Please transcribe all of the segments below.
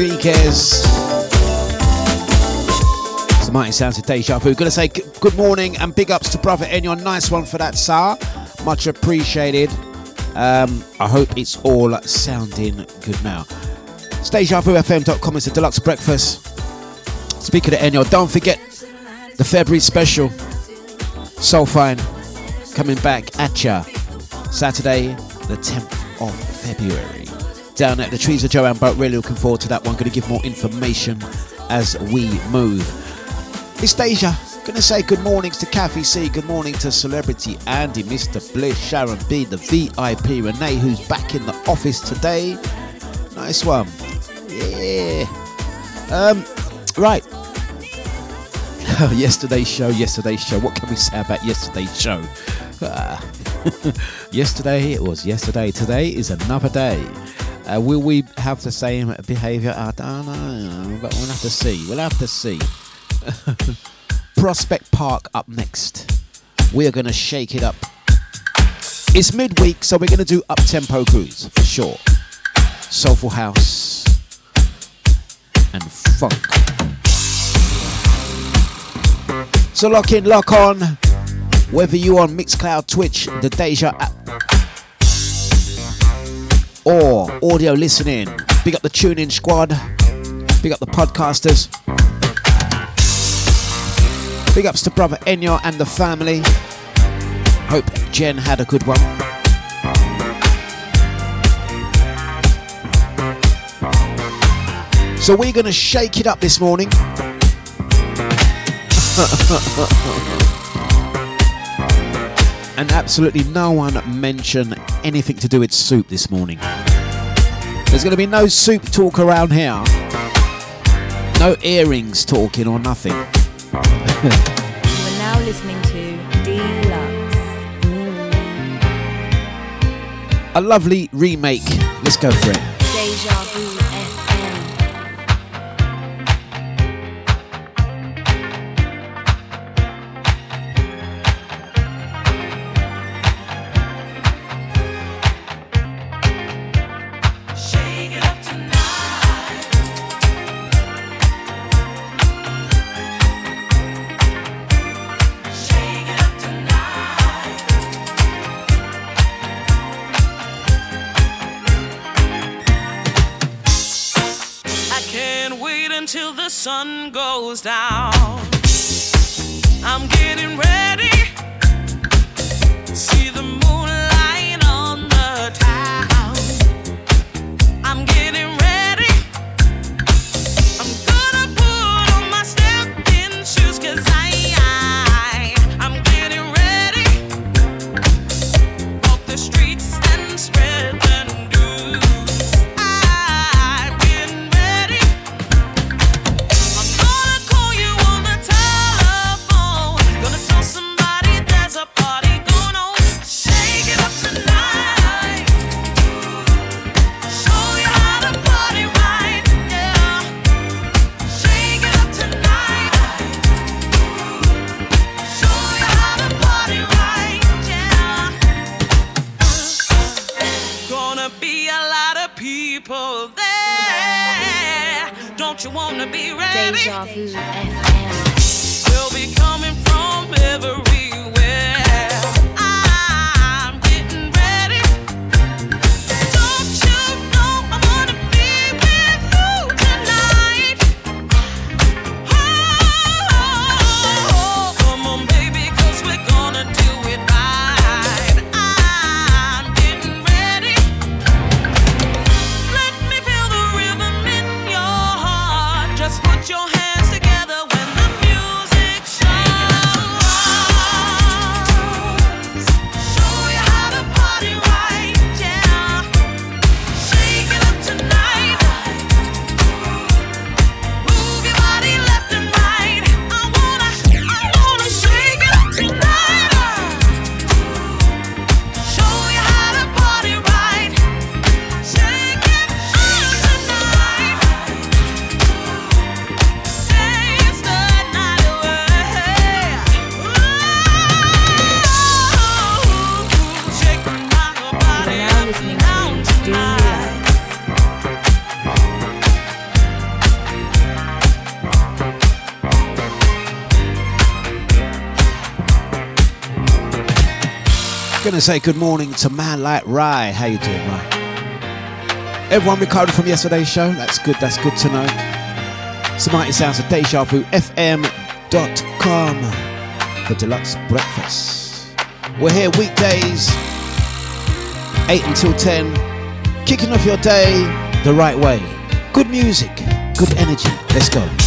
Rodriguez. It's the mighty sounds of Deja Vu. Gonna say good morning and big ups to brother Enyon. Nice one for that, sir. Much appreciated. Um, I hope it's all sounding good now. DejaVuFM.com is a Dlux breakfast. Speaking of Enyo, don't forget the February special. Soul Fine coming back at ya Saturday, the 10th of February. Down at the Trees of Joanne Boat. Really looking forward to that one. Going to give more information as we move. It's Deja. Gonna say good mornings to Kathy C, good morning to Celebrity Andy, Mr. Bliss, Sharon B, the VIP Renee, who's back in the office today. Nice one. Yeah. Um, right. yesterday's show, yesterday's show. What can we say about yesterday's show? Uh, yesterday it was yesterday. Today is another day. Uh, will we have the same behaviour? I don't know, but we'll have to see. We'll have to see. Prospect Park up next. We are going to shake it up. It's midweek, so we're going to do up tempo grooves for sure. Soulful house and funk. So lock in, lock on. Whether you're on Mixcloud, Twitch, the Deja app, or audio listening, big up the tuning squad, big up the podcasters. Big ups to brother Enyo and the family. Hope Jen had a good one. So we're going to shake it up this morning. and absolutely no one mention anything to do with soup this morning. There's going to be no soup talk around here. No earrings talking or nothing you are now listening to Dlux. A lovely remake. Let's go for it. Deja Vu goes down. I'm getting ready. Gonna say good morning to man like Rye. How you doing, Rye? Everyone recovered from yesterday's show. That's good. That's good to know. Some mighty sounds Vu FM.com for Dlux breakfast. We're here weekdays, 8 until 10, kicking off your day the right way. Good music, good energy. Let's go.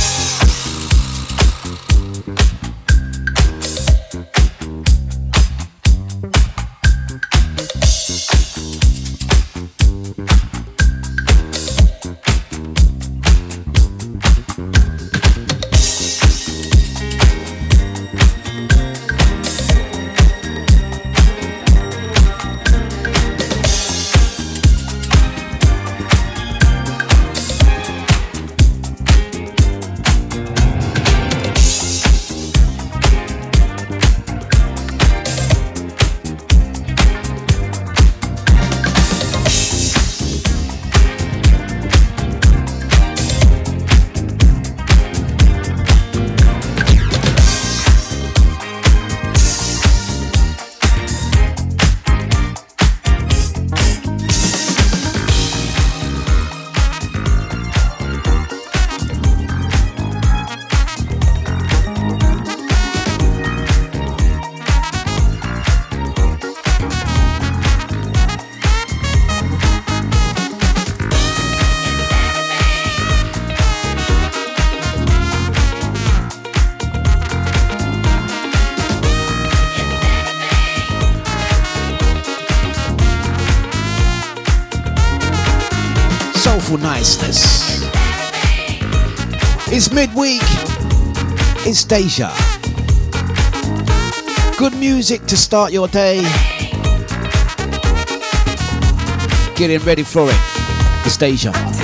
Deja. Good music to start your day. Getting ready for it. It's Deja.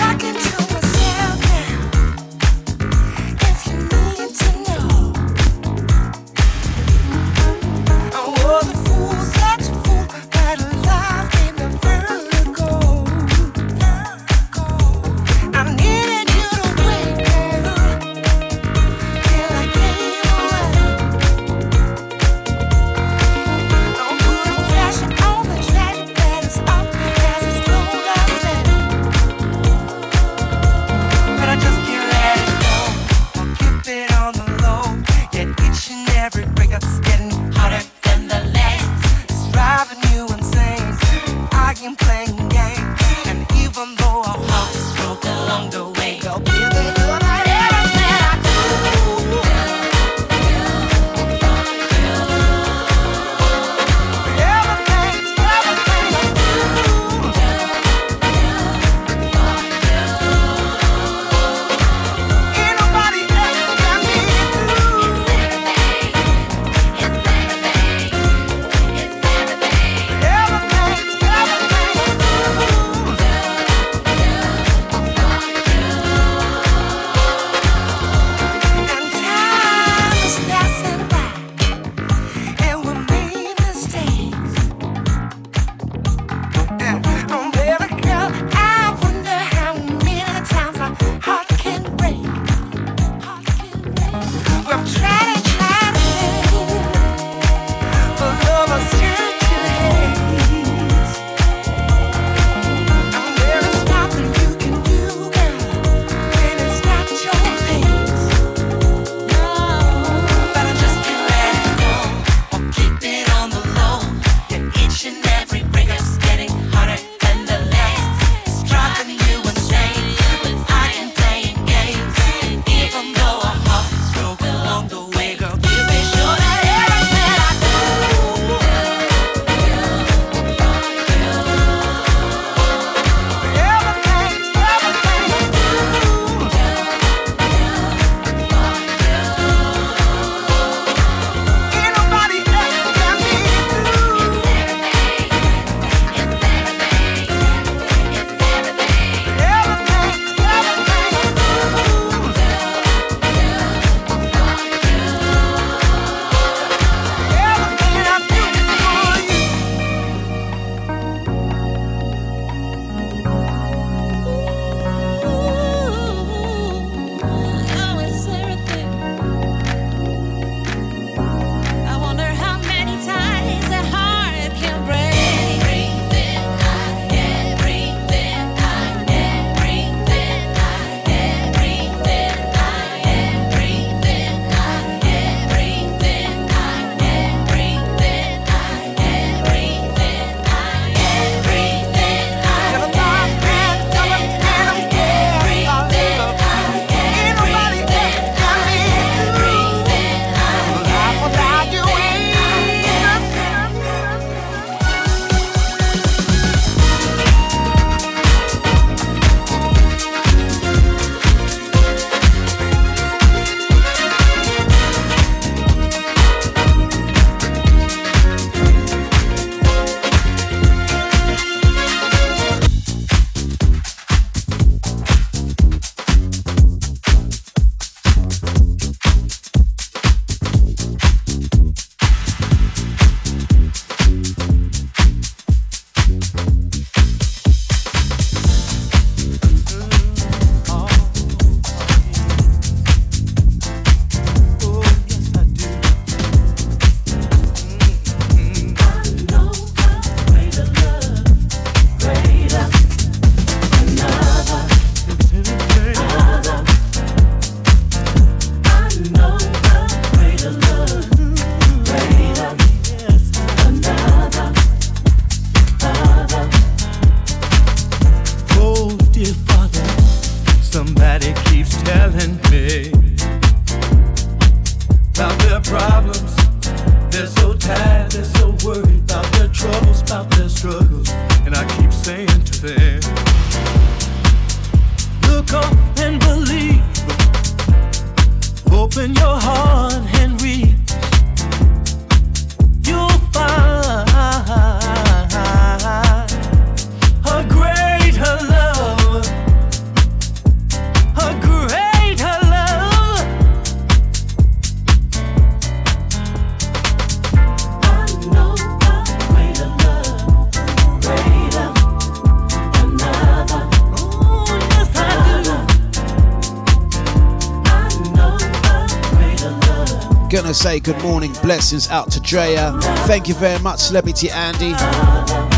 to say good morning, blessings out to Drea. Thank you very much, Celebrity Andy.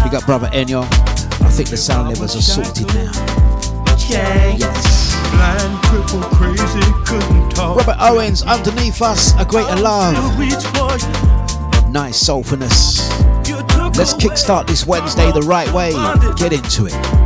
We got brother Enyo. I think the sound levels are sorted now. Yes. Robert Owens, underneath us, a greater love. Nice soulfulness. Let's kickstart this Wednesday the right way. Get into it.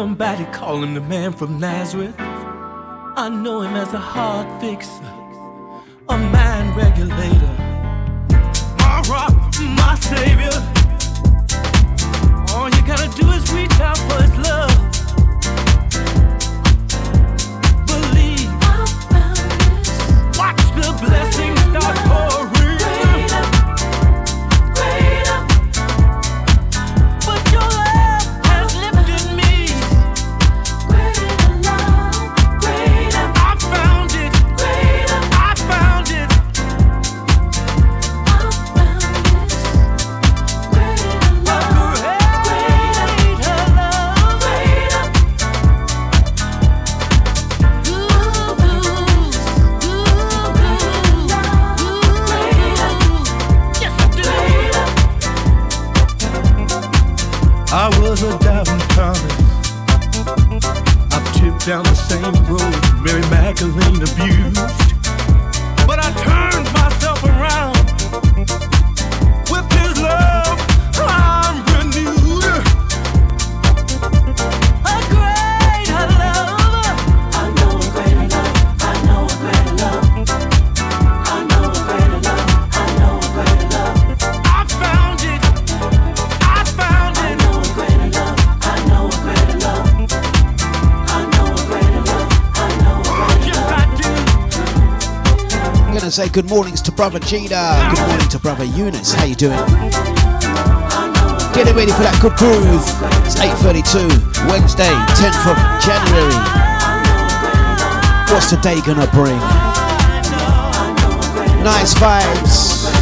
Somebody call him the man from Nazareth. I know him as a heart fixer, a mind regulator. My rock, my savior. good mornings to brother Gina. Good morning to brother Eunice. How you doing? Getting ready for that good groove. It's 8:32, Wednesday, 10th of January. What's the day gonna bring? Nice vibes.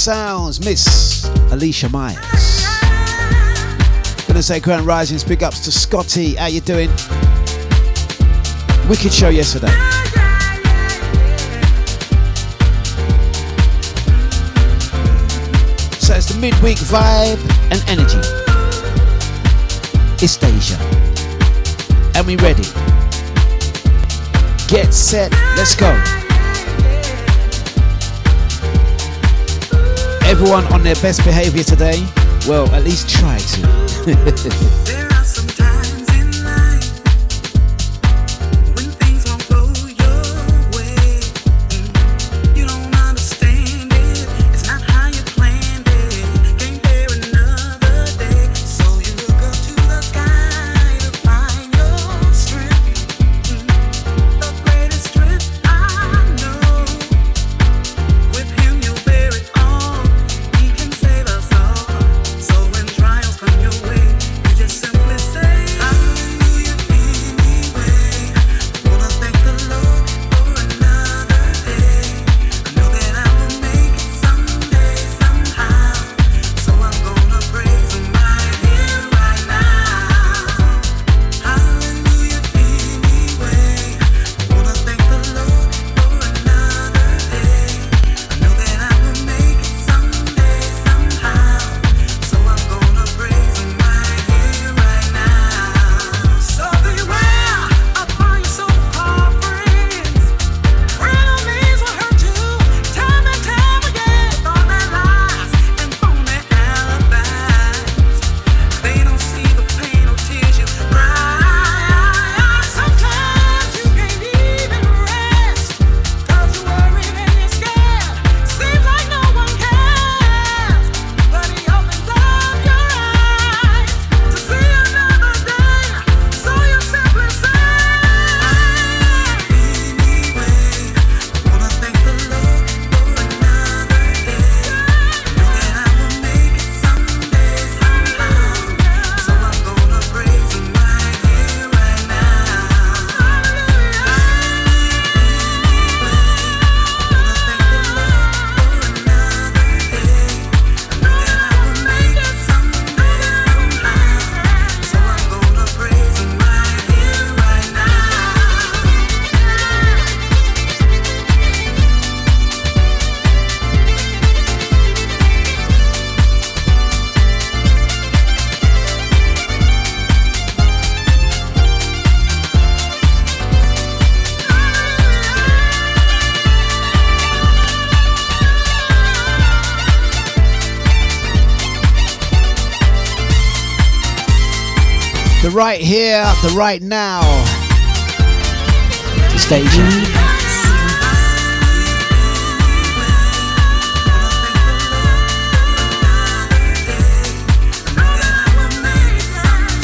sounds, Miss Alicia Myers. Gonna say Grand Risings, big ups to Scotty. How you doing? Wicked show yesterday. So it's the midweek vibe and energy. It's Deja. And we ready. Get set, let's go. everyone on their best behavior today? Well, at least try to. the right now to station.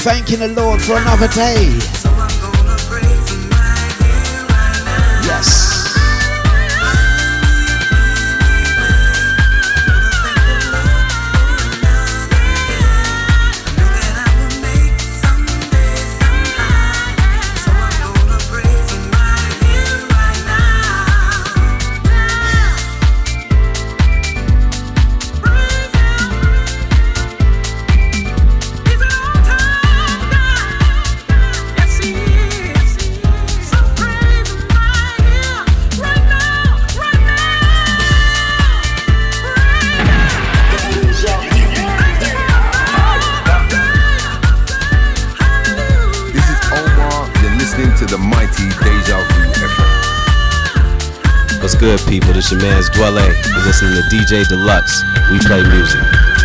Thanking the Lord for another day. good, people? This your man's Dwelle. You're listening to DJ Dlux. We play music.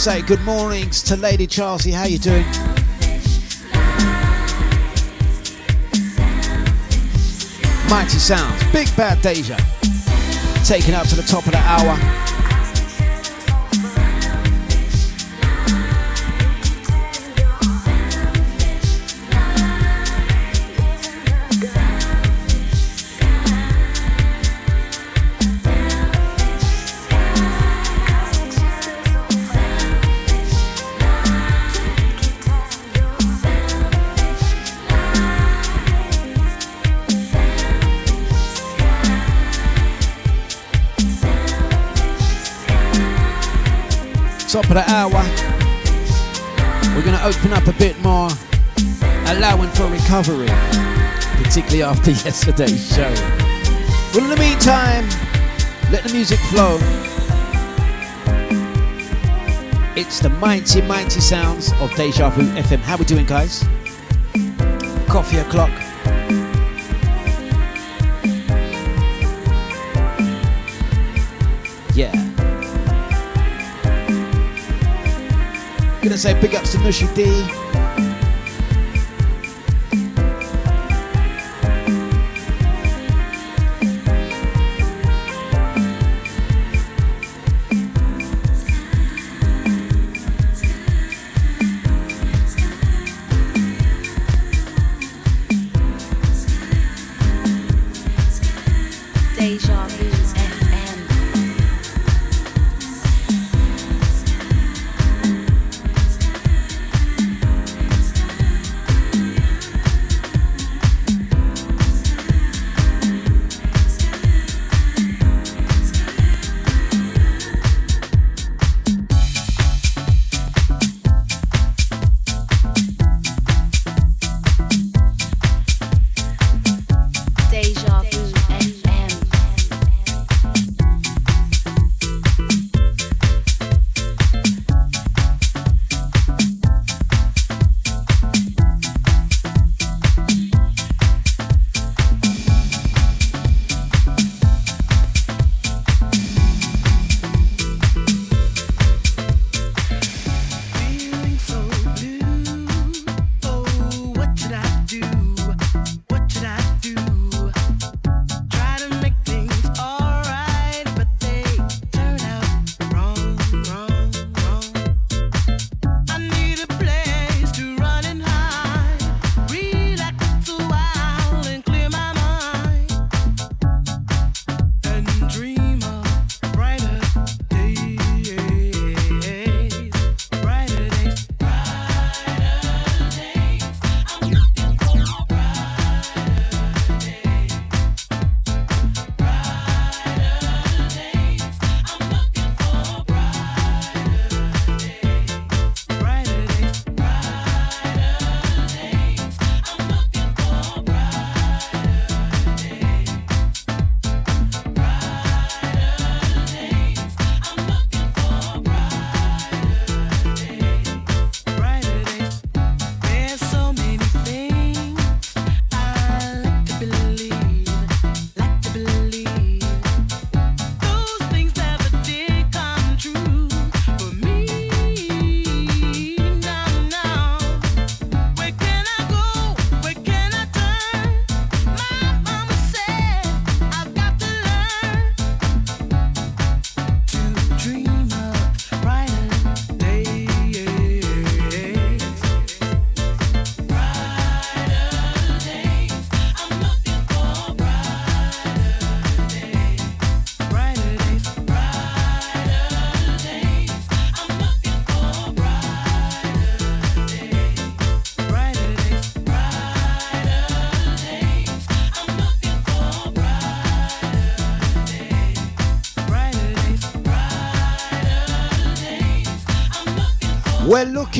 Say good mornings to Lady Chelsea. How you doing? Mighty Sounds, Big Bad Deja. Taking up to the top of the hour. Of the hour. We're going to open up a bit more, allowing for recovery, particularly after yesterday's show. But in the meantime, let the music flow. It's the mighty, mighty sounds of Deja Vu FM. How we doing, guys? Coffee o'clock. Say big ups to Nushi D.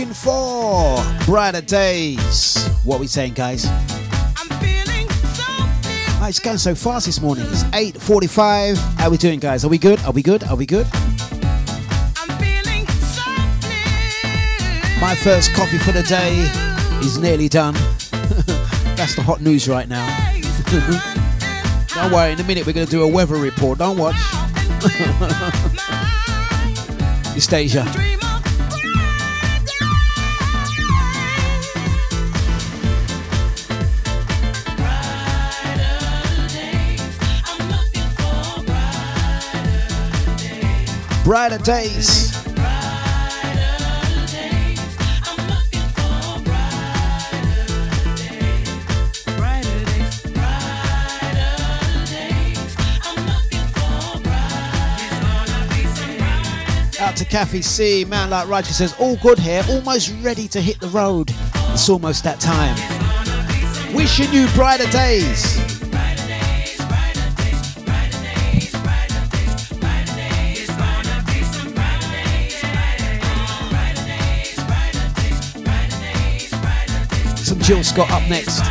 looking for brighter days. What we saying, guys? Oh, it's going so fast this morning. It's 8:45. How we doing, guys? Are we good? Are we good? Are we good? My first coffee for the day is nearly done. That's the hot news right now. Don't worry. In a minute, we're going to do a weather report. Don't watch. it's Deja. brighter days. Out to Kathy C, man like Roger says, all good here, almost ready to hit the road. It's almost that time. Wishing you brighter days. Jill Scott up next.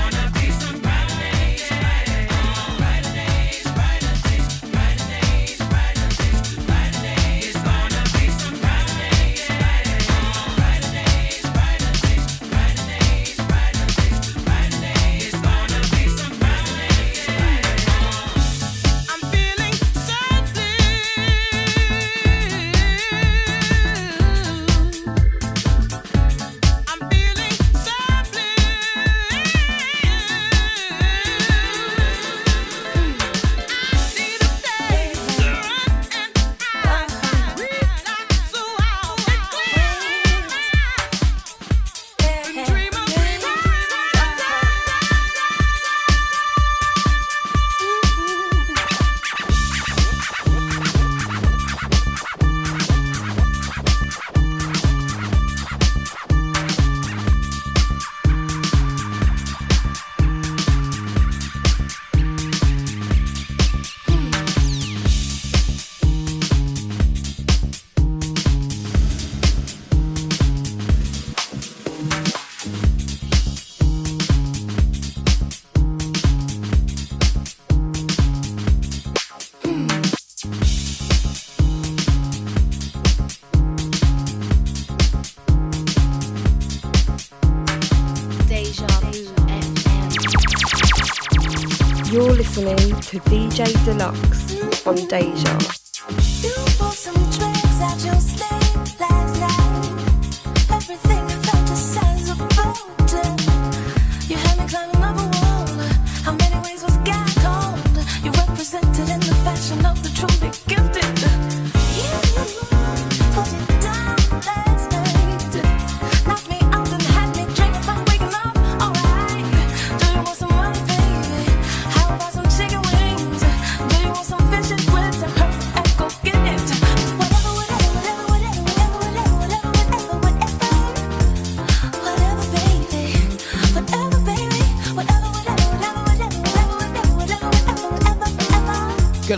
to DJ Dlux on Deja.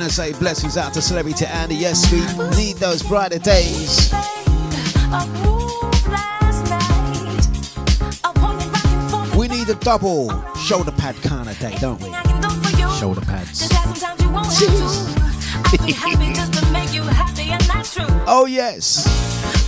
gonna say blessings out to celebrity Andy. Yes, we need those brighter days. We need a double shoulder pad kind of day, don't we? Shoulder pads. oh yes.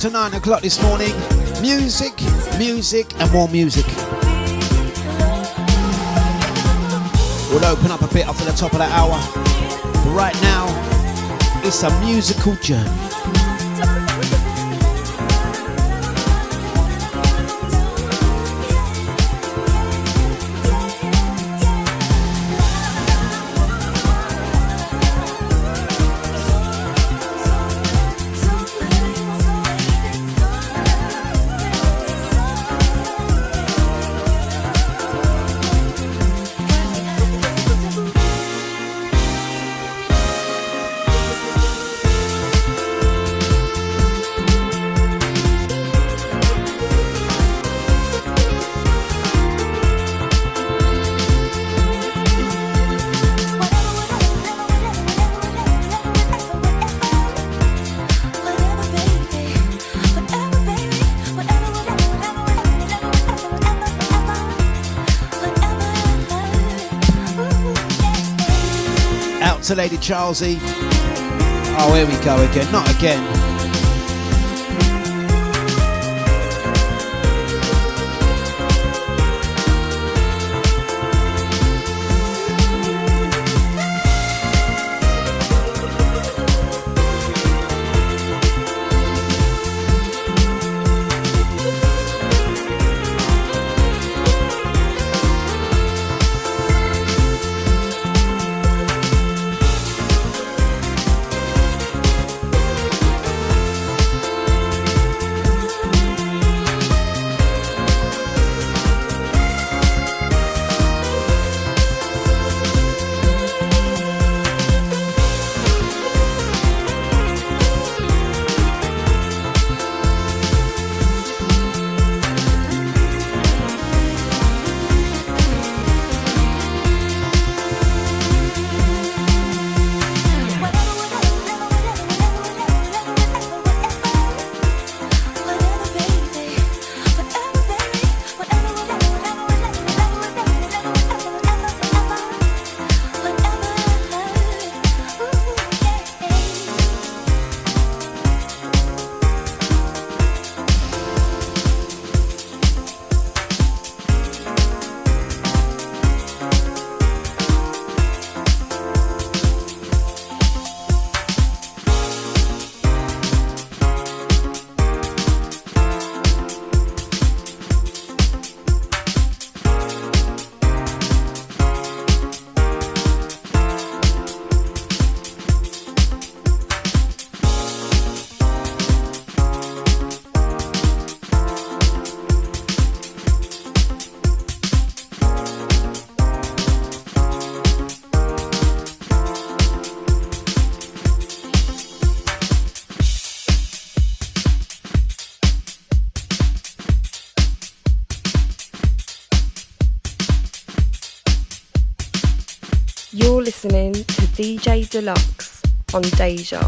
to 9 o'clock this morning. Music, music, and more music. We'll open up a bit after the top of the hour. But right now, it's a musical journey. Charlesy. Oh, here we go again. Not again. Dlux on Deja.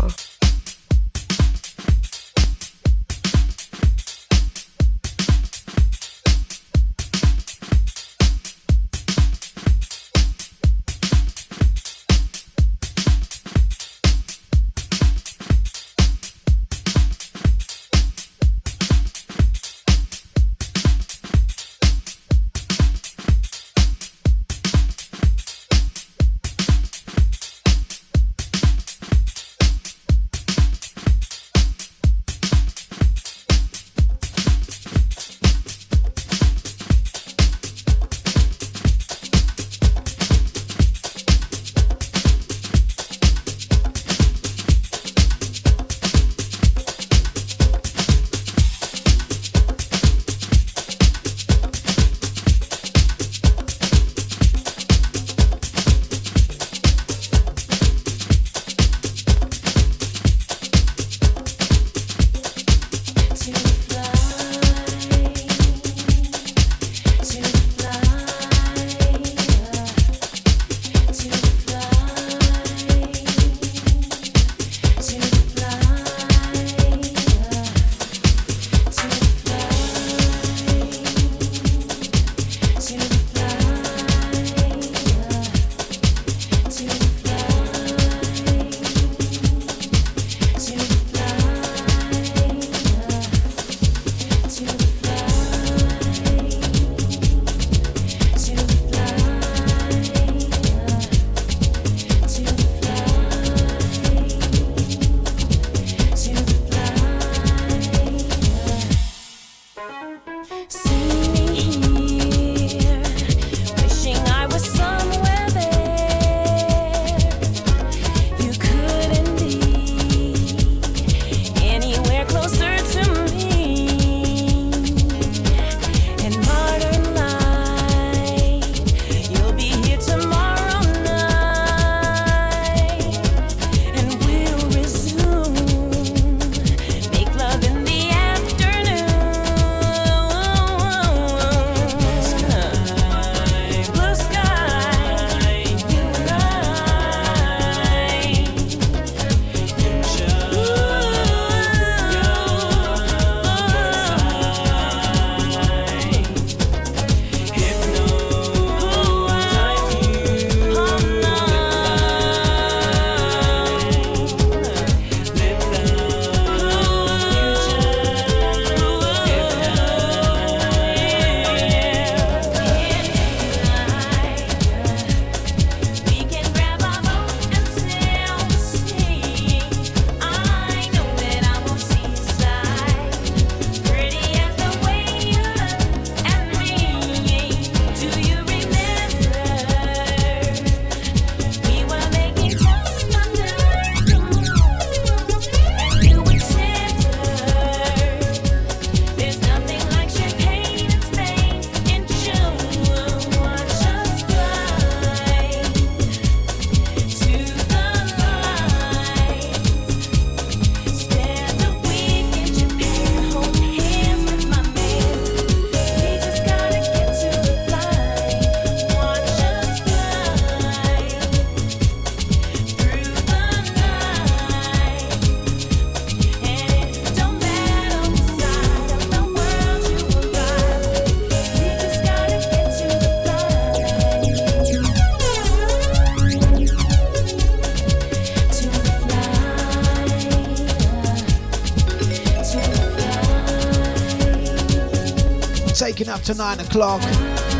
Up to nine o'clock.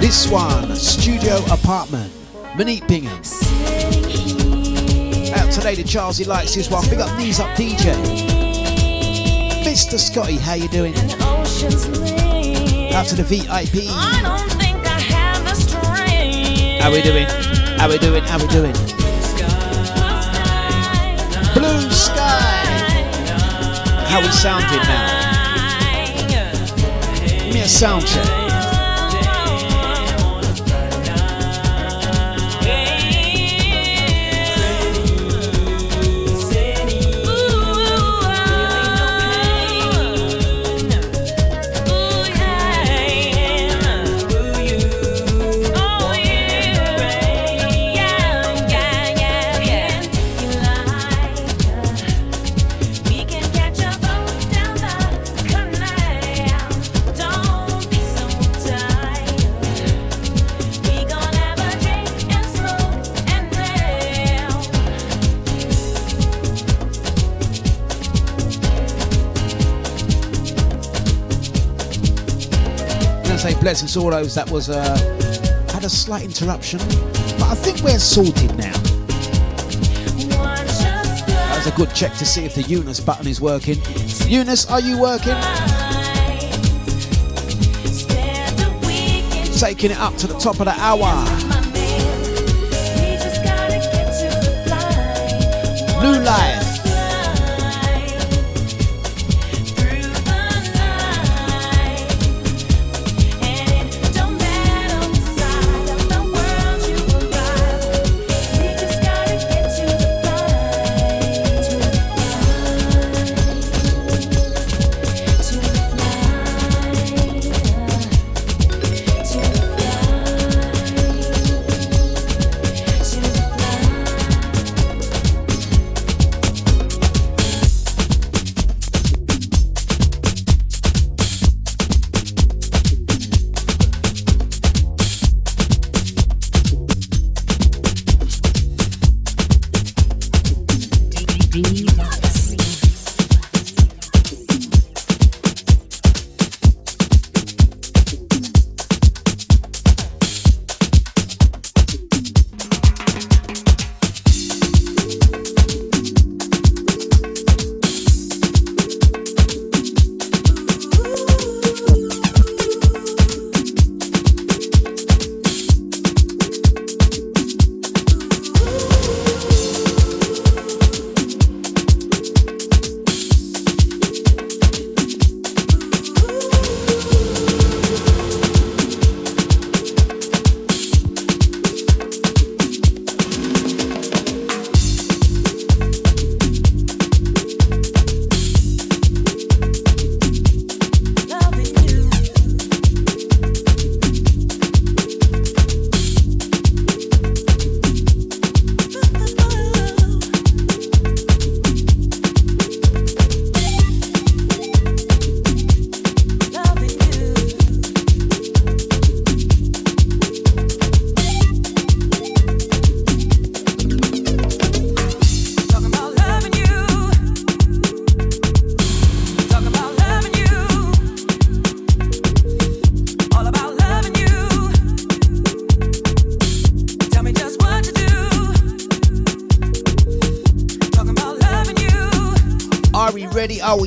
This one, studio apartment. Monique Bingham. Out today to Charles, he likes this one. Big up knees up DJ. Mr. Scotty, how you doing? Out to the VIP. How we doing? How we doing? How we doing? Blue sky. How we sounding now? Me a sound check. Say blessings to all those that was uh, had a slight interruption, but I think we're sorted now. That was a good check to see if the Eunice button is working. Eunice, are you working? Taking it up to the top of the hour. New life.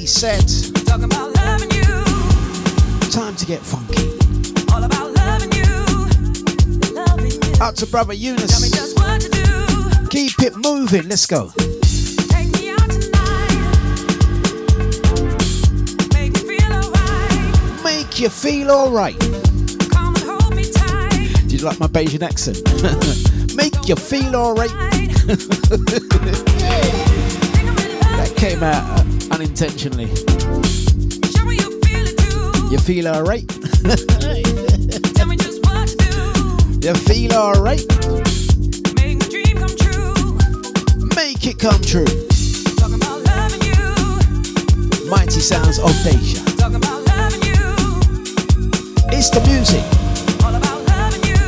Ready? Set? Talking about loving you, Time to get funky. all about loving you, loving you. Out to brother Tell me Eunice. just what to do. Keep it moving. Let's go. Take me out tonight. Make me feel alright. Make you feel alright. Come and hold me tight. Did you like my Bajan accent? Make you feel alright. That came out uh, unintentionally. Show me you feel it too. You feel alright? Tell me just what to do. You feel alright? Make my dream come true. Make it come true. Talking about loving you. Mighty sounds of Deja. Talking about loving you. It's the music. All about loving you.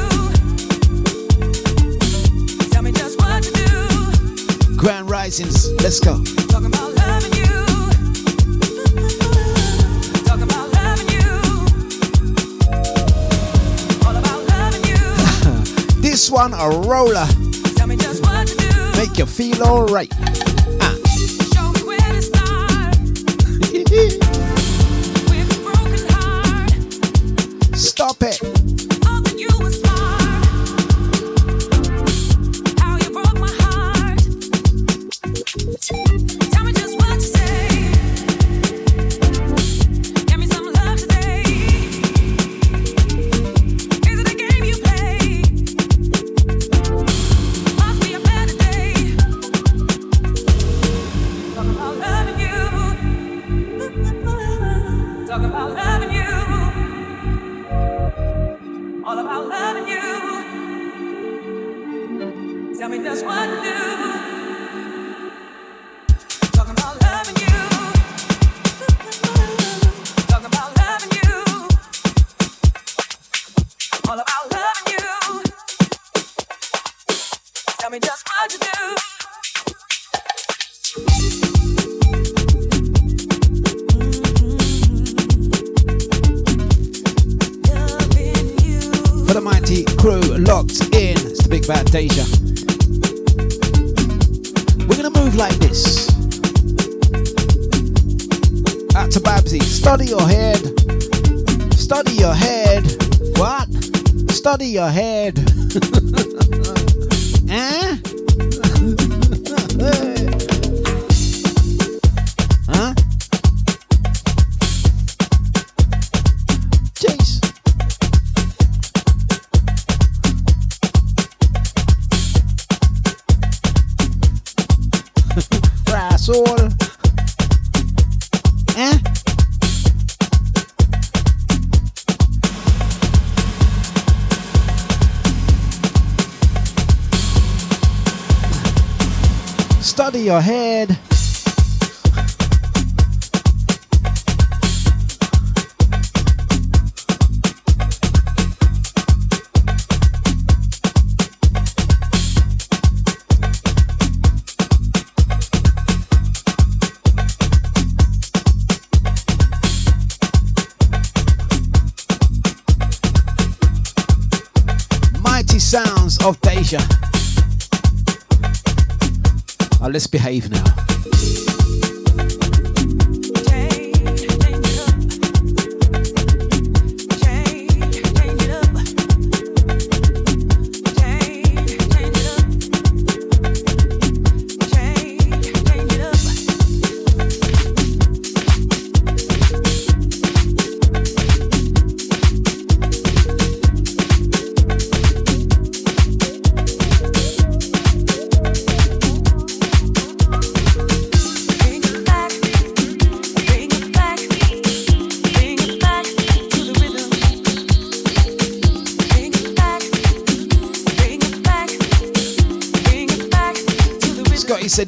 Tell me just what to do. Grand Risings. Let's go. one a roller. Make you feel alright.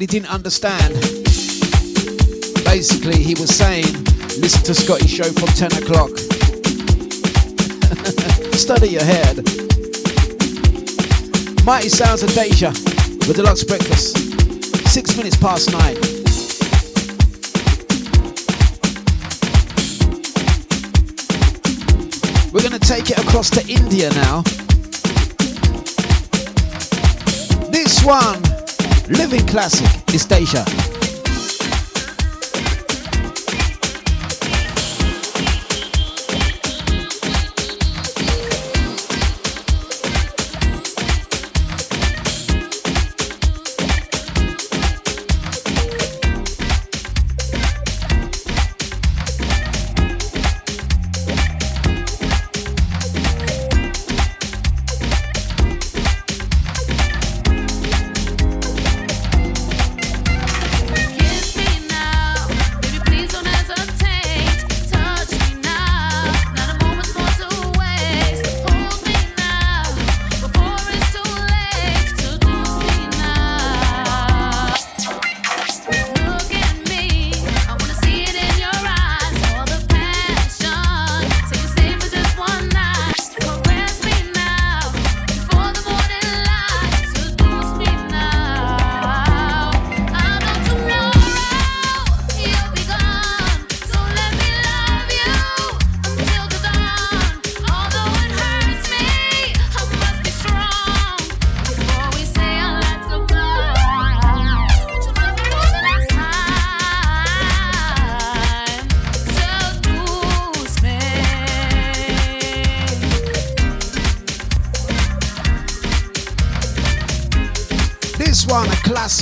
said he didn't understand. Basically, he was saying, listen to Scotty's show from 10 o'clock. Study your head. Mighty Sounds of Deja with Dlux Breakfast. Six minutes past nine. We're going to take it across to India now. This one Living Classic, is Asia.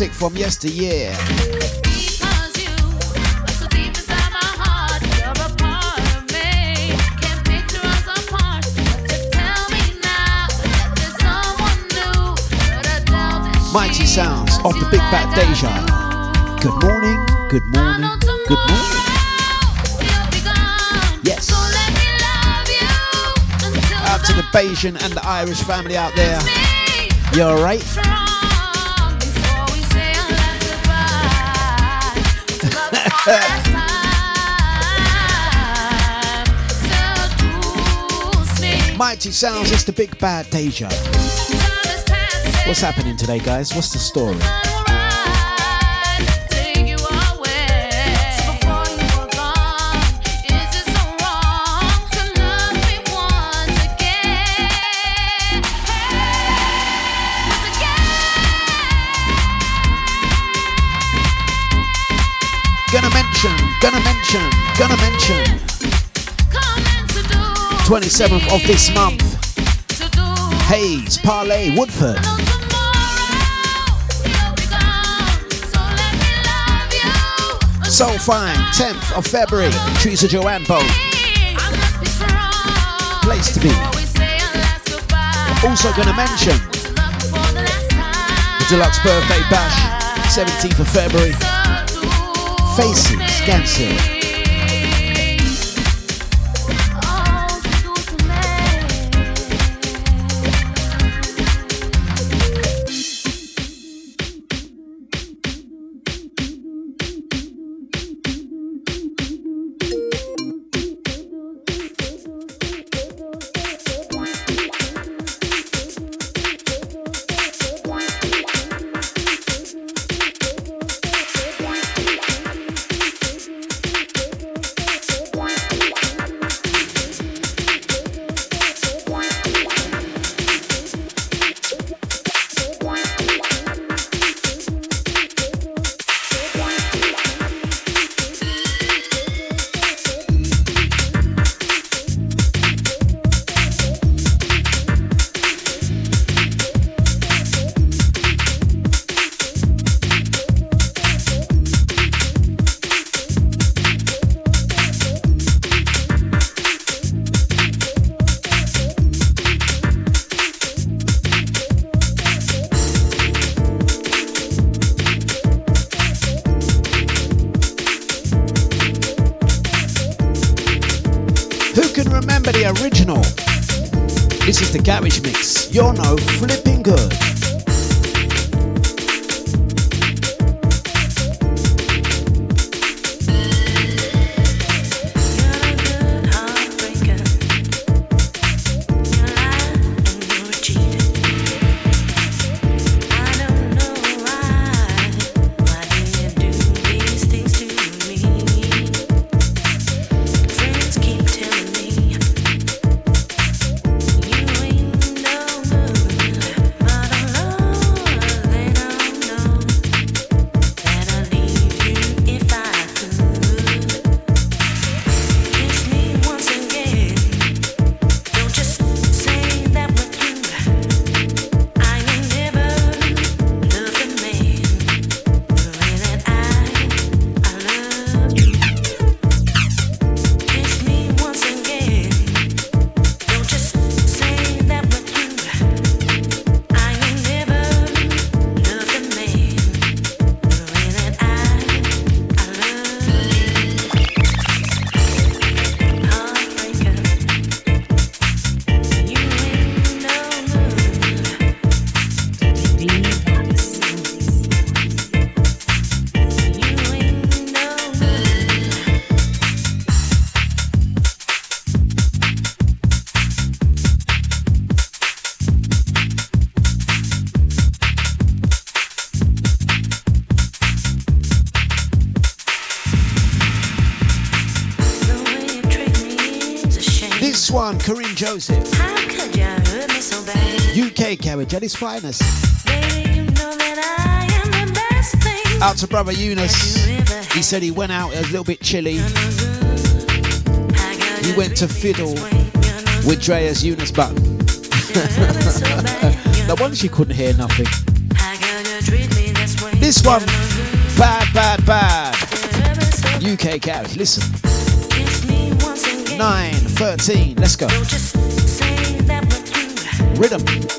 I doubt that Mighty sounds of the Big Bad Deja. Good morning, good morning, good morning. tomorrow you'll be gone. Yes. So let me love you until Out to the Bajan and the Irish family out there. You alright? Mighty sounds, it's the Big Bad Deja. What's happening today, guys? What's the story? Gonna mention, gonna mention, gonna mention. Come and seduce 27th of this month. Hayes, Parlay, Woodford. No tomorrow, you'll be gone. So let me love you. So fine, 10th of February. Teresa Joanne strong Place to be. Also mention Want to for the Dlux Birthday Bash, 17th of February. Faces, Gants Hill. Joseph. UK garage at his finest. Out to brother Eunice. He said he went out, a little bit chilly. He went to fiddle with Drea's Eunice button. no wonder she couldn't hear nothing. This one, bad, bad, bad. UK garage, listen. 9, 13, let's go rhythm.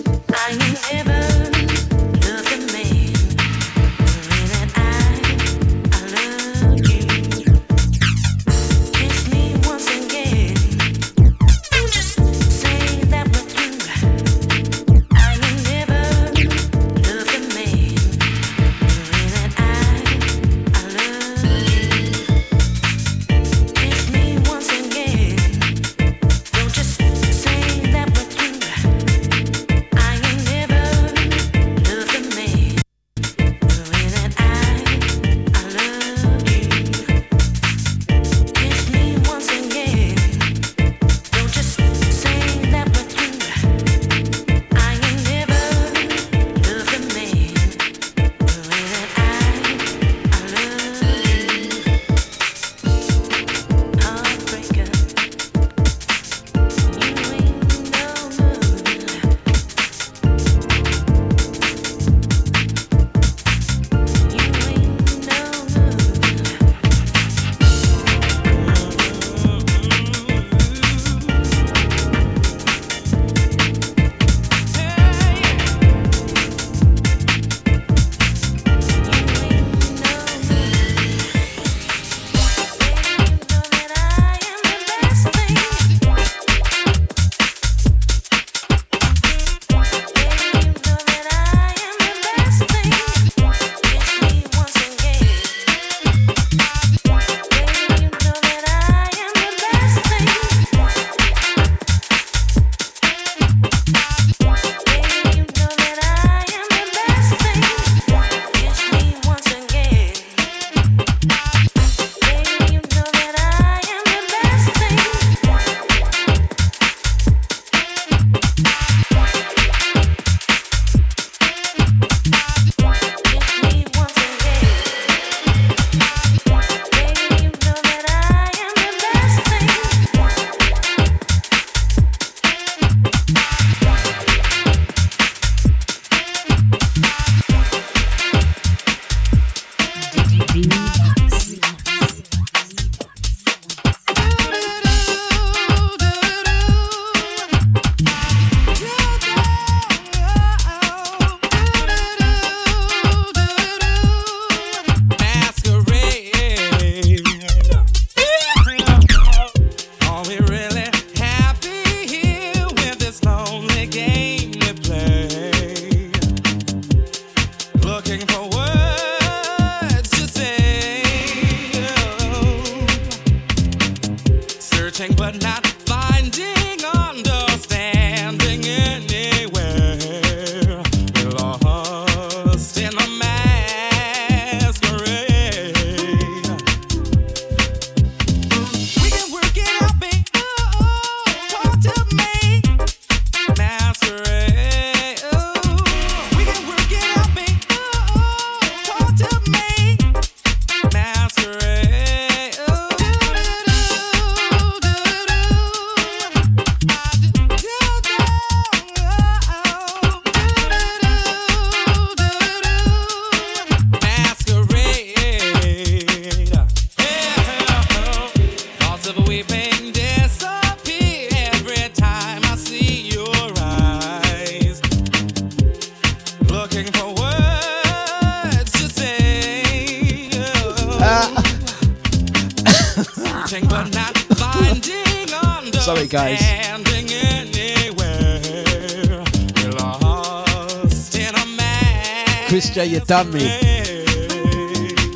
done me.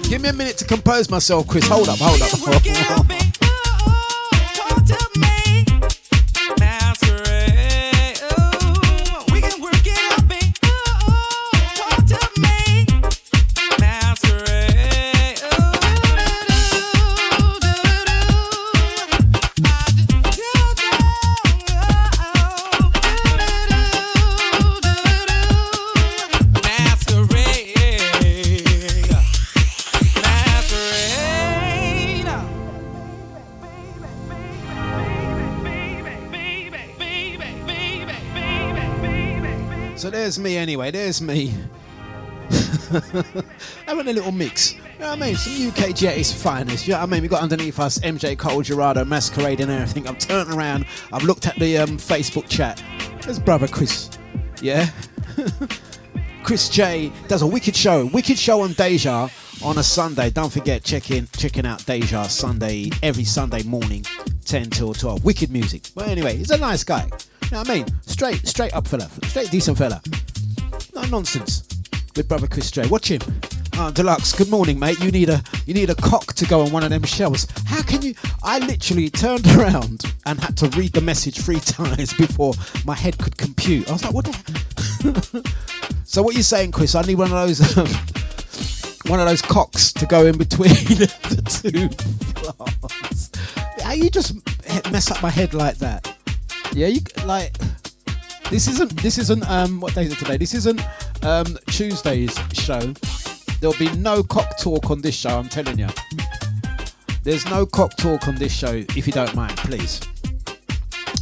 Give me a minute to compose myself, Chris. Hold up, hold up. there's me. Having a little mix. You know what I mean? Some UK jet finest. You know what I mean? We got underneath us MJ Cole, Gerideau, Masquerade, and everything. I've turned around. I've looked at the um, Facebook chat. There's brother Chris. Yeah? Chris J does a wicked show. Wicked show on Deja on a Sunday. Don't forget, check in, checking out Deja Sunday every Sunday morning, 10 till 12. Wicked music. But anyway, he's a nice guy. You know what I mean? Straight, straight up fella, straight decent fella. No nonsense. With brother Chris J. Watch him. Uh, Dlux, good morning, mate. You need a you need a cock to go on one of them shelves. How can you? I literally turned around and had to read the message three times before my head could compute. I was like, what the? so what you saying, Chris? I need one of those um, one of those cocks to go in between the two. How you just mess up my head like that? Yeah, you like. This isn't. This isn't. Um, what day is it today? This isn't um, Tuesday's show. There'll be no cock talk on this show. I'm telling you. There's no cock talk on this show. If you don't mind, please.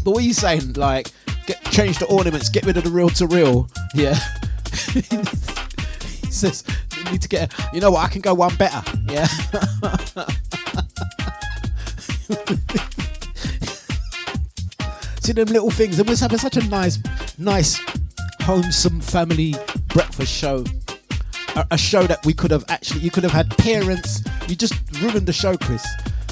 But what are you saying? Like, get change the ornaments. Get rid of the real to real. Yeah. he says you need to get. A, you know what? I can go one better. Yeah. Them little things, and we're having such a nice, nice, homesome family breakfast show. A, a show that we could have actually, you could have had parents. You just ruined the show, Chris.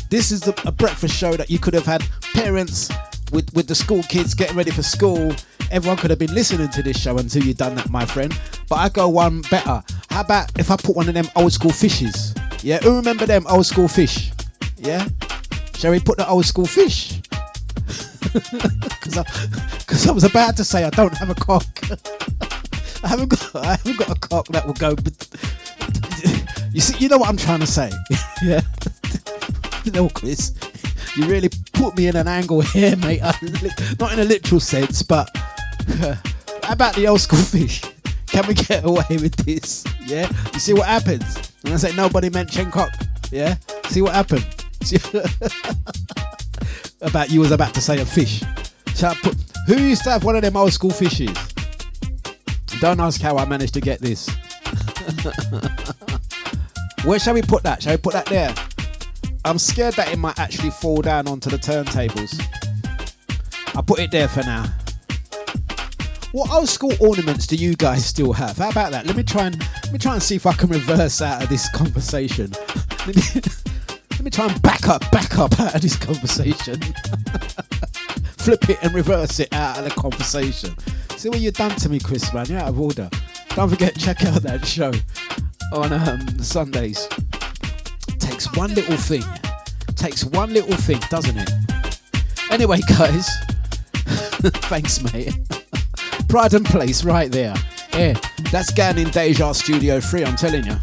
This is a, a breakfast show that you could have had parents with with the school kids getting ready for school. Everyone could have been listening to this show until you done that, my friend. But I go one better. How about if I put one of them old school fishes? Yeah, who remember them old school fish? Yeah, shall we put the old school fish? Because I, 'cause I was about to say I don't have a cock. I haven't got I haven't got a cock that will go. You see, you know what I'm trying to say. yeah. no, Chris. You really put me in an angle here, mate. Not in a literal sense, but how about the old school fish? Can we get away with this? Yeah. You see what happens? And I say nobody mentioned cock. Yeah. See what happened? About you was about to say a fish. Put, who used to have one of them old school fishes? Don't ask how I managed to get this. Where shall we put that? Shall we put that there? I'm scared that it might actually fall down onto the turntables. I'll put it there for now. What old school ornaments do you guys still have? How about that? Let me try and let me try and see if I can reverse out of this conversation. Let me, try and back up, back up out of this conversation. Flip it and reverse it out of the conversation. See what you've done to me, Chris, man. You're out of order. Don't forget, check out that show on um, Sundays. Takes one little thing. Takes one little thing, doesn't it? Anyway, guys. Thanks, mate. Pride and Place, right there. Yeah, that's going in Deja Studio 3, I'm telling you.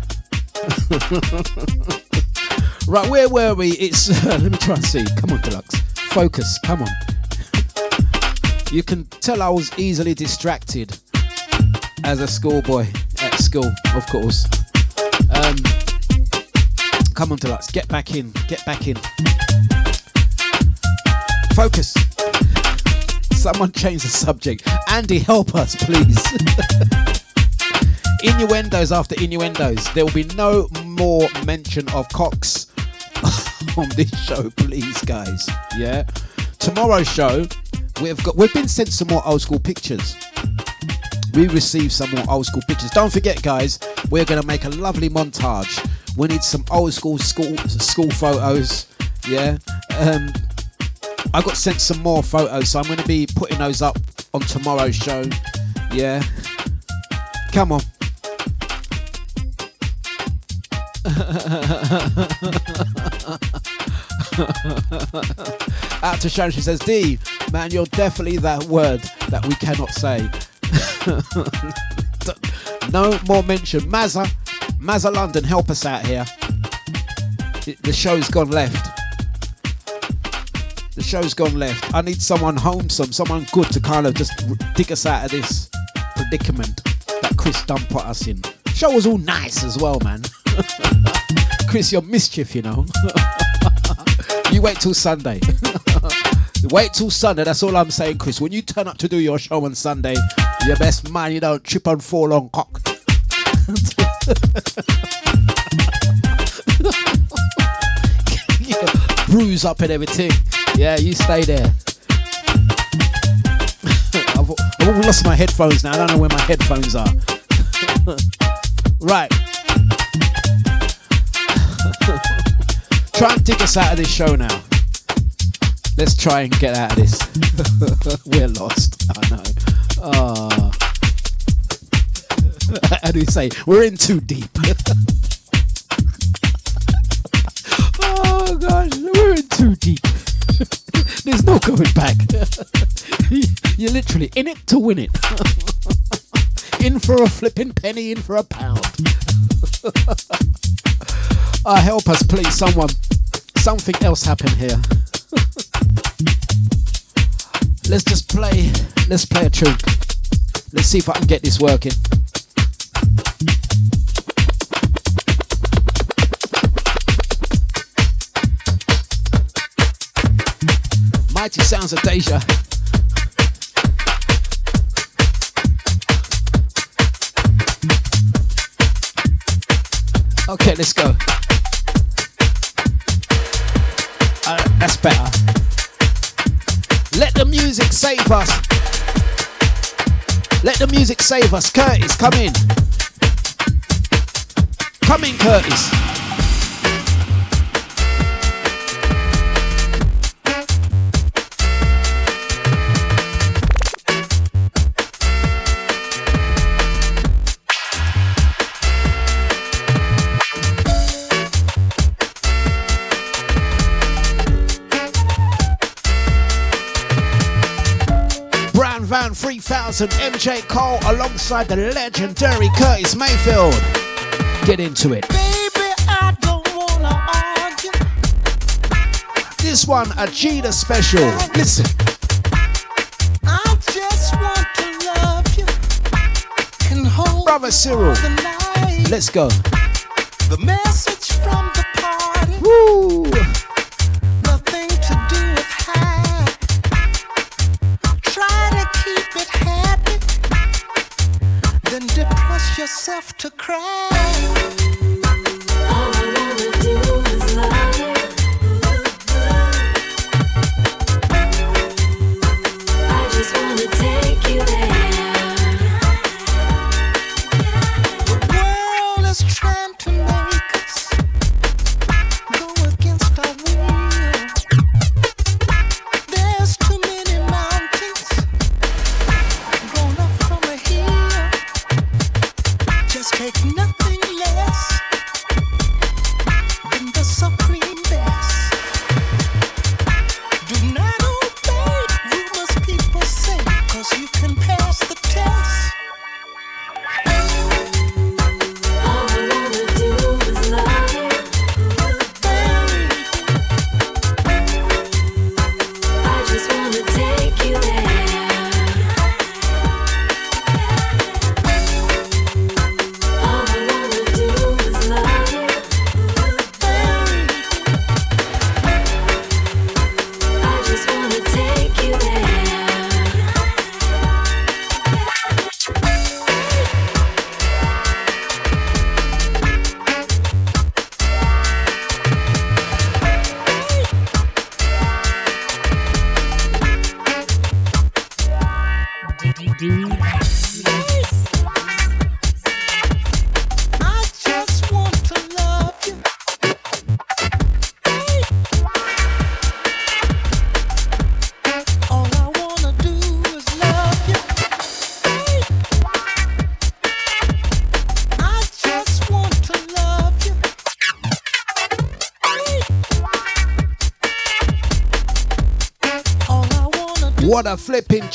Right, where were we? It's. Uh, let me try and see. Come on, Dlux. Focus, come on. You can tell I was easily distracted as a schoolboy at school, of course. Um, come on, Dlux. Get back in. Get back in. Focus. Someone change the subject. Andy, help us, please. innuendos after innuendos. There will be no more mention of cocks on this show, please, guys. Yeah. Tomorrow's show, we've got we've been sent some more old school pictures. We received some more old school pictures. Don't forget, guys, we're gonna make a lovely montage. We need some old school school school photos. Yeah. Um, I got sent some more photos, so I'm to be putting those up on tomorrow's show. Yeah. Come on. Out to Sharon, she says, D, man, you're definitely that word that we cannot say. no more mention. Mazza, Mazza London, help us out here. The show's gone left. The show's gone left. I need someone homesome, someone good to kind of just dig us out of this predicament that Chris done put us in. Show was all nice as well, man. Chris, you're mischief, you know. You wait till Sunday. wait till Sunday. That's all I'm saying, Chris. When you turn up to do your show on Sunday, your best man, you don't trip and fall on cock. yeah, bruise up and everything. Yeah, you stay there. I've, I've lost my headphones now. I don't know where my headphones are. right. Try and dig us out of this show now. Let's try and get out of this. We're lost. I know. Ah. How do we say? We're in too deep. oh gosh, we're in too deep. There's no going back. You're literally in it to win it. in for a flipping penny, in for a pound. Ah, help us, please, someone. Something else happened here. let's just play. Let's play a tune. Let's see if I can get this working. Mighty sounds of Deja. Okay, let's go. Uh, that's better. Let the music save us. Let the music save us. Curtis, come in. Come in, Curtis. Van 3000 MJ Cole alongside the legendary Curtis Mayfield. Get into it. Baby, I don't wanna argue. This one, a Cheetah special. Listen. I just want to love you. Can hold Brother Cyril. the night. Let's go. The message from the party. Woo!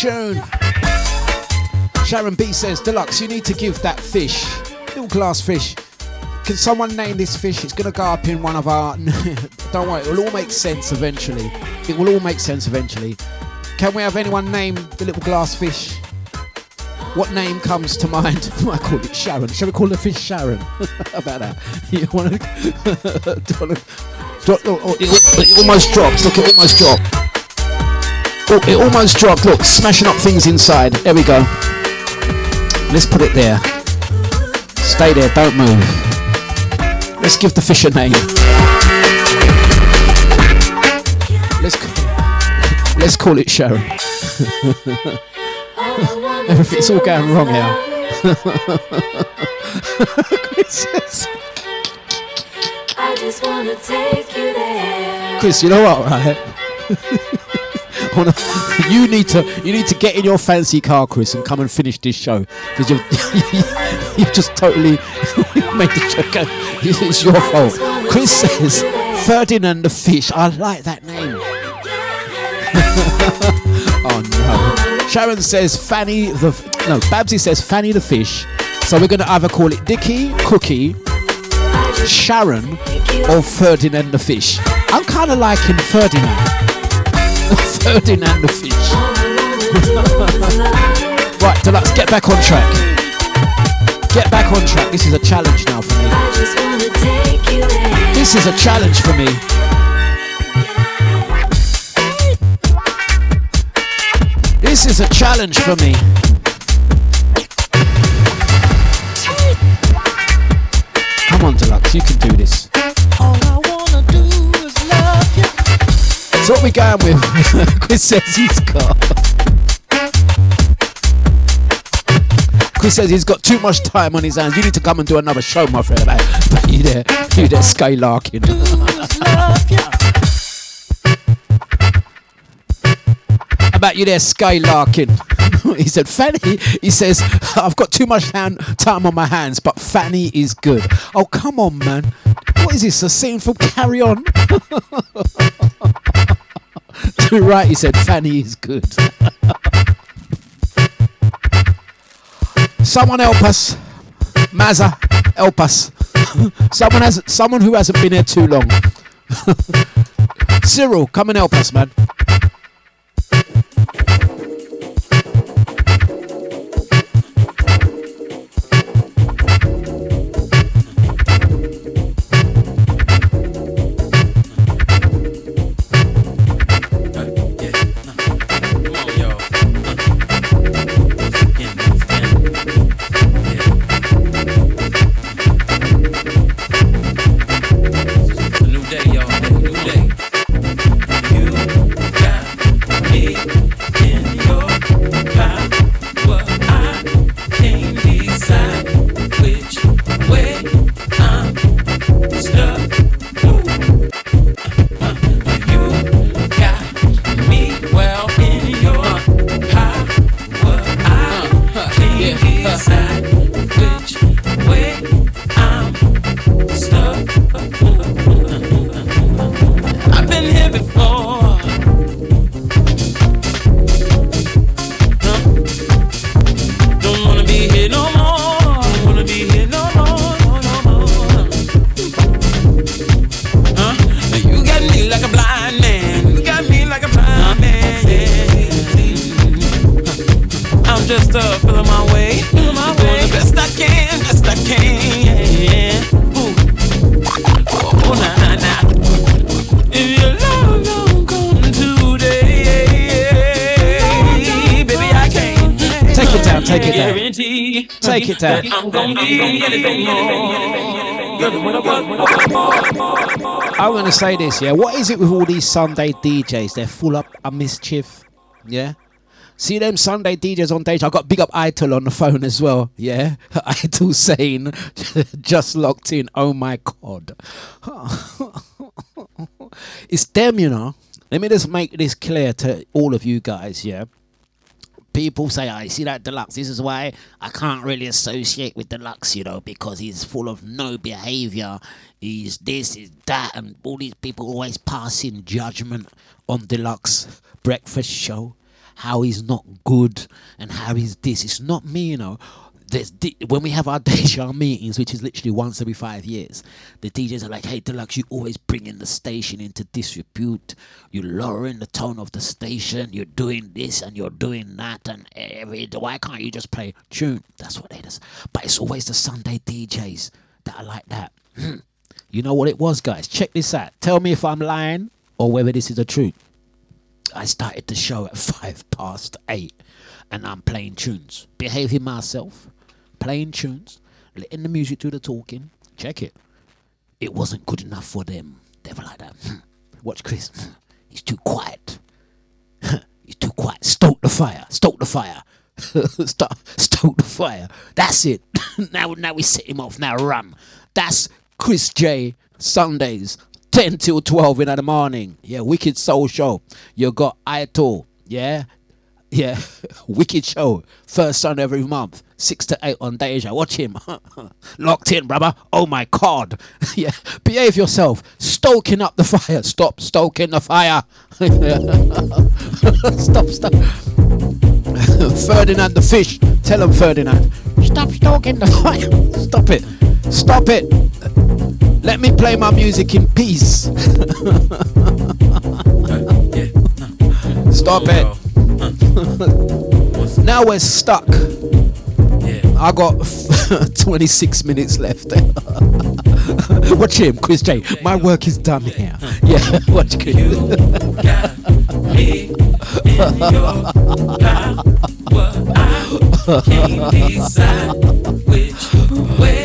Tune. Sharon B says, Dlux, you need to give that fish, little glass fish. Can someone name this fish? It's going to go up in one of our. Don't worry, it will all make sense eventually. It will all make sense eventually. Can we have anyone name the little glass fish? What name comes to mind? I call it Sharon. Shall we call the fish Sharon? About that? You want to? Oh, it, almost drops. Look, it almost dropped. Oh, it almost dropped. Look, smashing up things inside. There we go. Let's put it there. Stay there, don't move. Let's give the fish a name. Let's let's call it Sharon. Everything's all going wrong here. Chris, says- I just wanna take you there. Chris, you know what, right? You need to you need to get in your fancy car, Chris, and come and finish this show because you've you've just totally made the show go. It's your fault. Chris says Ferdinand the fish. I like that name. oh no. Sharon says Fanny the no. Babsy says Fanny the fish. So we're gonna either call it Dicky, Cookie, Sharon, or Ferdinand the fish. I'm kind of liking Ferdinand. Ferdinand the fish. right, Dlux, get back on track. Get back on track. This is a challenge now for me. I just wanna take you there. This is a challenge for me. This is a challenge for me. Come on, Dlux, you can do this. What we going with? Chris says he's got. Chris says he's got too much time on his hands. You need to come and do another show, my friend. But you there, you there, skylarking. About you there, skylarking. he said, Fanny. He says, I've got too much hand, time on my hands, but Fanny is good. Oh come on, man. What is this? A scene from Carry On? right, he said, Fanny is good. Someone help us. Mazza, help us. someone has someone who hasn't been here too long. Cyril, come and help us, man. Down, take it down. Take it down. I'm gonna be anything more. Girl, when I work, when I work, I'm gonna say this, yeah. What is it with all these Sunday DJs? They're full up of mischief, yeah. See them Sunday DJs on stage. I got big up Itel on the phone as well, yeah. Itel saying, just locked in. Oh my god, it's them, you know. Let me just make this clear to all of you guys, yeah. People say, oh, I see that Dlux. This is why I can't really associate with Dlux, you know, because he's full of no behavior. He's this, is that, and all these people always passing judgment on Dlux breakfast show. How he's not good and how he's this. It's not me, you know. Di- when we have our deja meetings, which is literally once every five years, the DJs are like, "Hey, Dlux, you always bringing the station into disrepute. You're lowering the tone of the station. You're doing this and you're doing that, and every why can't you just play tune? That's what they does. But it's always the Sunday DJs that are like that. Hmm. you know what it was, guys? Check this out. Tell me if I'm lying or whether this is the truth. I started the show at five past eight and I'm playing tunes, behaving myself, playing tunes. letting the music do the talking. Check it. It wasn't good enough for them. They were like that. Hmm. Watch Chris. Hmm. He's too quiet. He's too quiet. Stoke the fire. Stoke the fire. Stop. Stoke the fire. That's it. now, now we set him off. Now run. That's Chris J. Sundays, 10 till 12 in the morning. Yeah, Wicked Soul Show. You got Aito. Yeah. Yeah. Wicked Show. First Sunday every month. 6 to 8 on Deja. Watch him. Locked in, brother. Oh my God. yeah. Behave yourself. Stoking up the fire. Stop stoking the fire. stop, stop. Ferdinand the fish. Tell him, Ferdinand. Stop stoking the fire. Stop it. Stop it. Let me play my music in peace. Stop it. now we're stuck. I got 26 minutes left. watch him, Chris J. My work is done here. Yeah, watch Chris.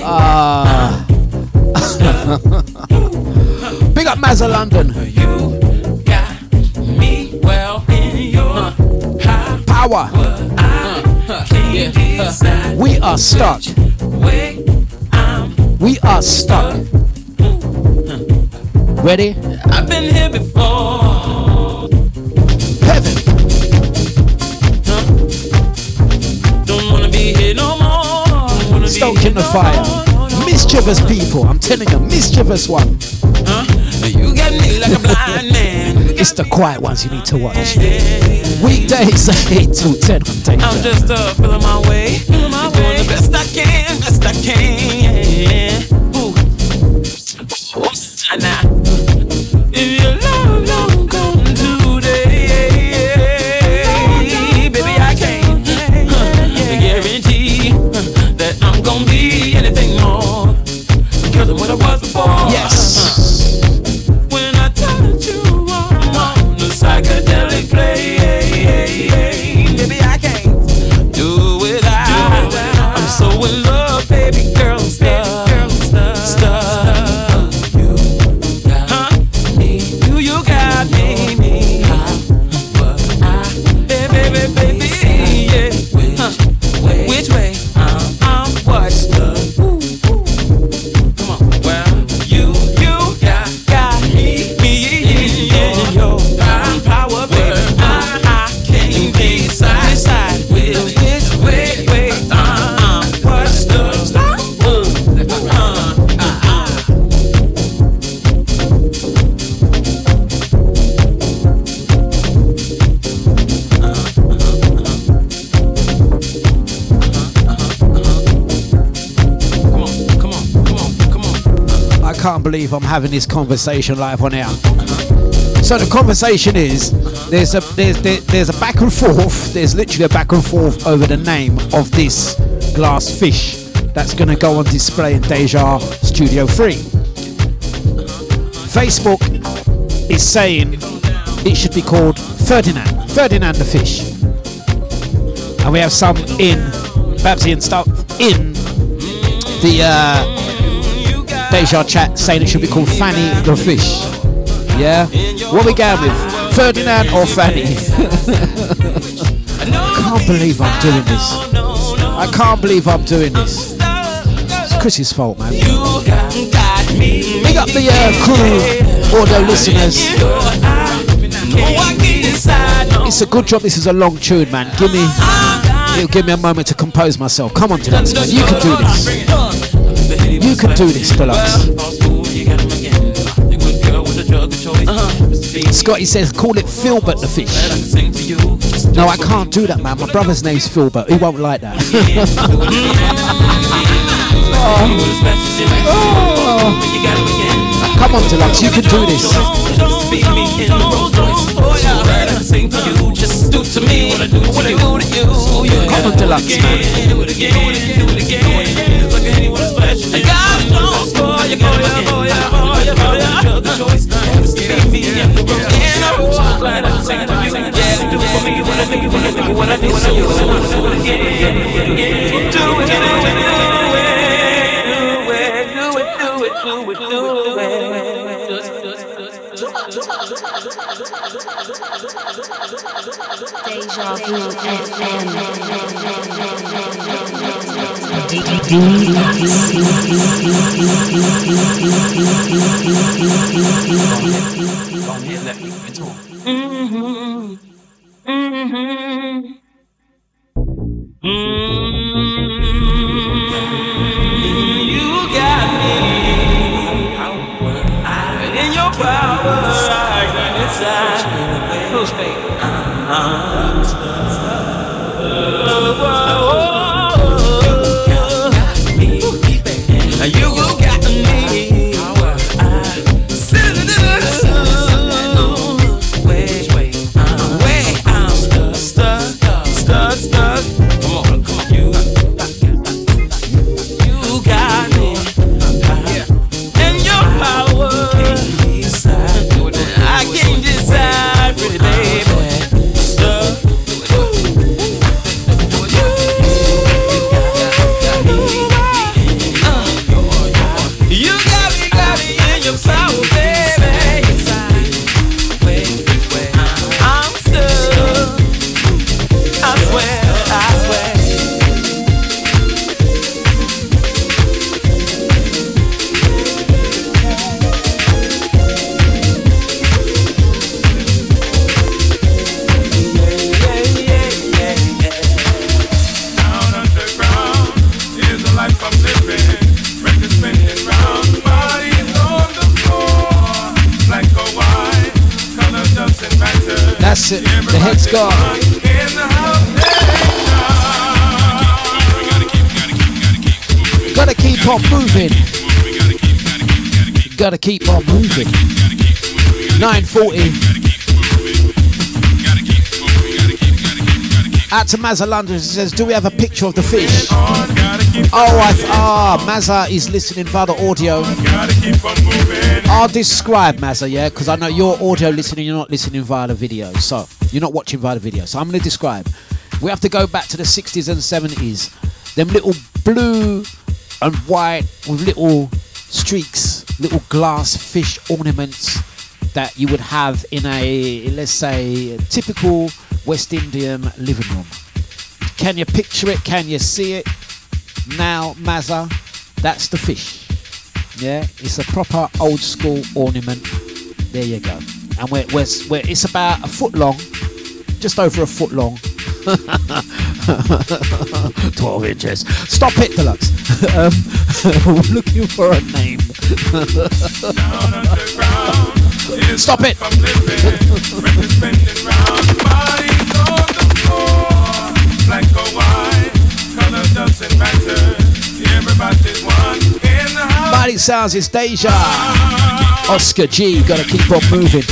Ah. Big up Mazza London. Me well in your Power. We are stuck. We are stuck. Ready? I've been here before. Heaven. Don't wanna be here no more. Stoking the no fire. more, no, no. Mischievous people. I'm telling you, mischievous one. Huh? You got me like a blind man. It's the quiet ones you need to watch. Weekdays 8 till 10 on I'm just uh, feeling my way. Feeling my way. Doing the best I can, believe I'm having this conversation live on air. So the conversation is there's a there's there, there's a back and forth. There's literally a back and forth over the name of this glass fish that's going to go on display in Deja Studio 3. Facebook is saying it should be called Ferdinand, Ferdinand the fish. And we have some in Babsy and stuff in the uh, Deja chat saying it should be called Fanny the fish. Yeah? What we going with? Ferdinand or Fanny? I can't believe I'm doing this. I can't believe I'm doing this. It's Chris's fault, man. Big up the uh, crew, the listeners. It's a good job this is a long tune, man. Give me it'll give me a moment to compose myself. Come on, Dlux, man. You can do this. You can do this, Dlux. Scotty says, call it Filbert the fish. No, I can't do that, man. My brother's name's Filbert. He won't like that. Oh. Come on, Dlux. You can do this to you, just do to me what Couple deluxe, man. gonna do do, do, do. Do it again. Do it, do it, do it, do it, do it, do it, do it. Mm-hmm. Mm-hmm. Gotta keep on moving. 940. Out to Mazza London. Says, Do we have a picture of the fish? Oh, I th- ah, Mazza is listening via the audio. I'll describe Mazza, yeah, because I know you're audio listening, you're not listening via the video. So, you're not watching via the video. So, I'm going to describe. We have to go back to the 60s and 70s. Them little blue and white with little streaks, little glass fish ornaments that you would have in a, let's say, typical West Indian living room. Can you picture it? Can you see it? Now, Mazza, that's the fish. Yeah, it's a proper old school ornament. There you go. And we're, we're, we're, it's about a foot long, just over a foot long. 12 inches. Stop it, Dlux. um, we're looking for a name. Stop it. Body sounds is Deja. Oscar G, gotta keep on moving.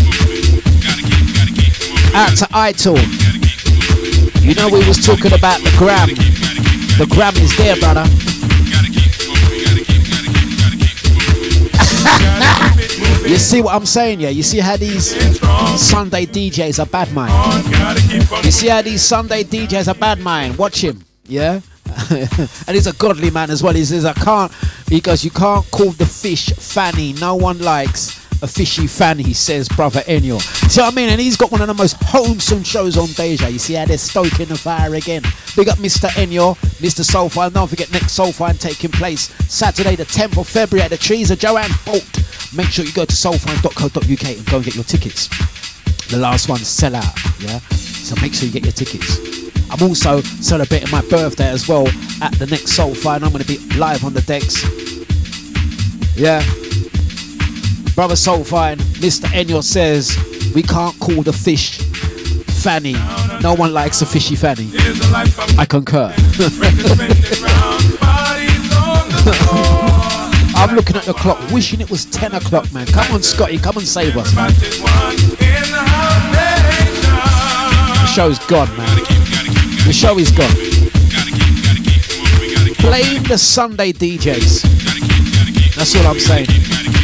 Out to Ital. You know we was talking about the gram. The gram is there, brother. you see what I'm saying, yeah? You see how these Sunday DJs are bad mind. You see how these Sunday DJs are bad mind. Watch him, yeah? and he's a godly man as well. He says, I can't, goes, you can't call the fish Fanny. No one likes a fishy fan, he says brother Enyo. See what I mean? And he's got one of the most wholesome shows on Deja. You see how they're stoking the fire again. Big up Mr. Enyo, Mr. Soulfire. Don't forget next Soulfire taking place Saturday, the 10th of February at the Trees of Joanne Bolt. Make sure you go to soulfire.co.uk and go and get your tickets. The last ones sell out, yeah? So make sure you get your tickets. I'm also celebrating my birthday as well at the next Soulfire, and I'm going to be live on the decks. Yeah. Brother Soulfire, Mr. Enyo says, we can't call the fish Fanny. No one likes a fishy Fanny. I concur. I'm looking at the clock, wishing it was 10 o'clock, man. Come on, Scotty, come and save us, man. The show's gone, man. The show is gone. Blame the Sunday DJs. That's all I'm saying.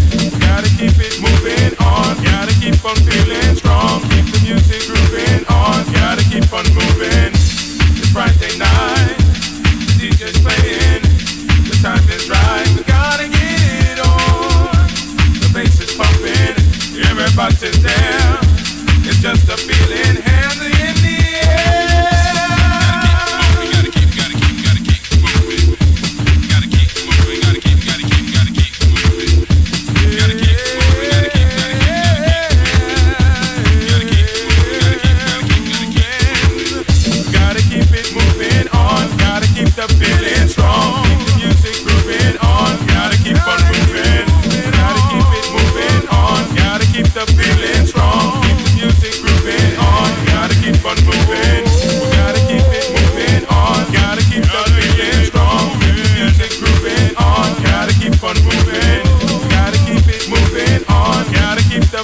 It's Friday night. DJ's playing. The time is right. We gotta get it on. The bass is pumping. Everybody's there. It's just a feeling. Hands in keep on moving. Gotta keep it moving on. Gotta keep the feeling strong. Keep the music grooving on. Gotta keep on moving. Gotta keep it moving on. Gotta keep the feeling strong. Keep the music grooving on. Gotta keep on moving. Gotta keep it moving on. Gotta keep the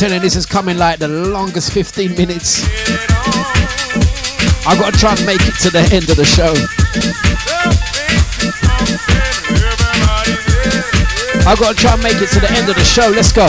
telling this is coming like the longest 15 minutes. I've gotta try and make it to the end of the show. I've gotta try and make it to the end of the show. Let's go.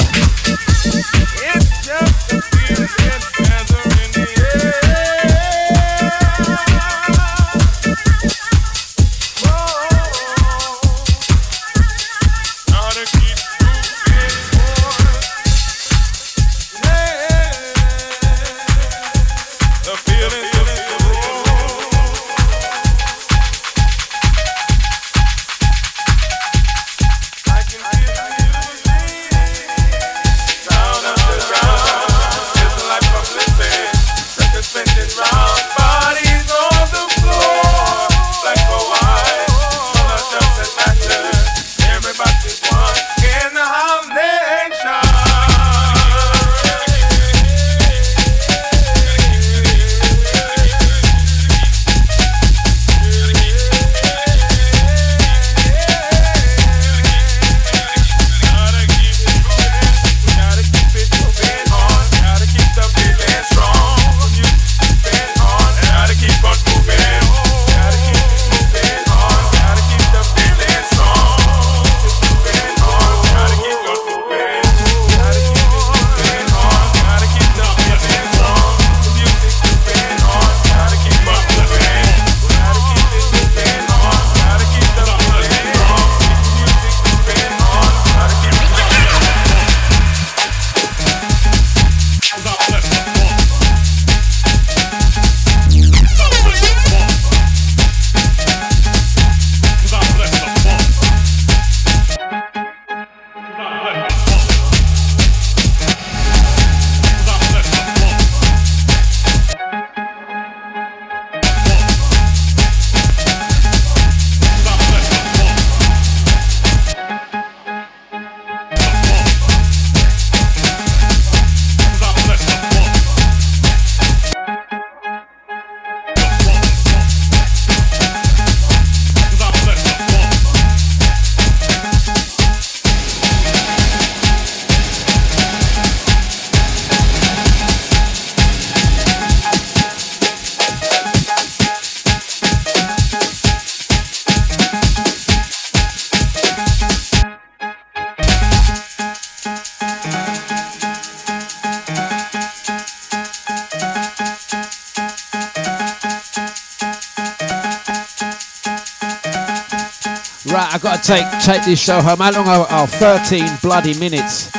Take this show home. How long are oh, 13 bloody minutes?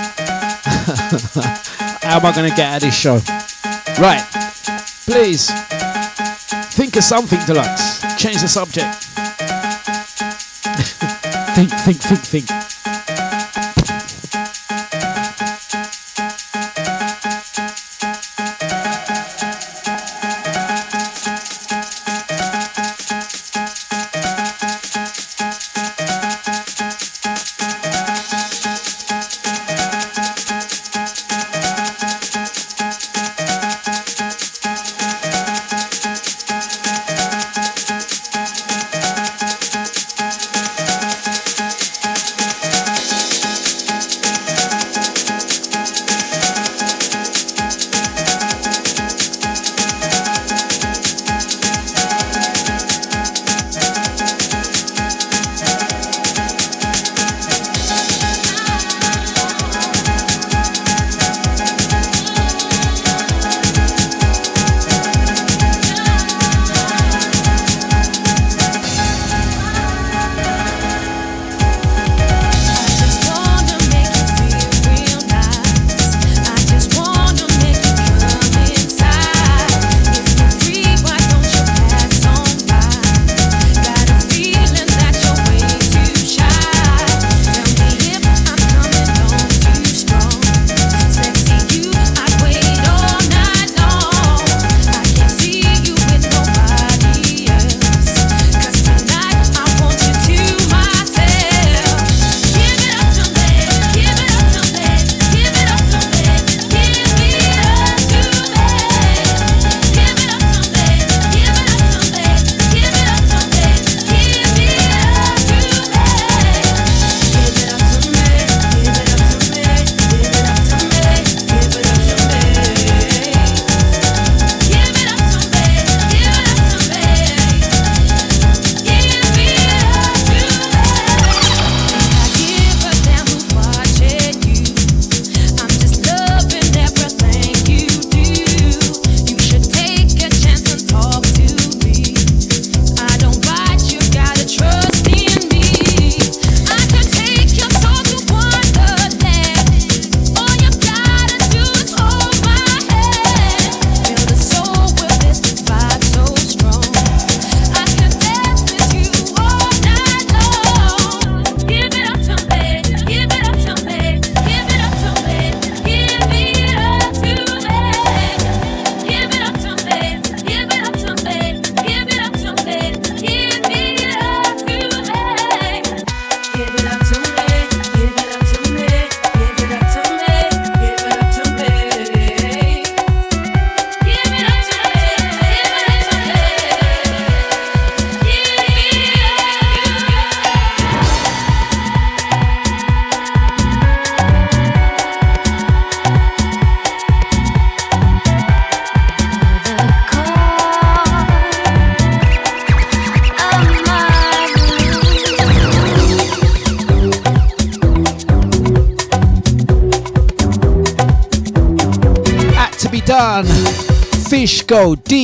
How am I gonna get out of this show? Right, please think of something, Dlux. Change the subject. think, think, think, think. D.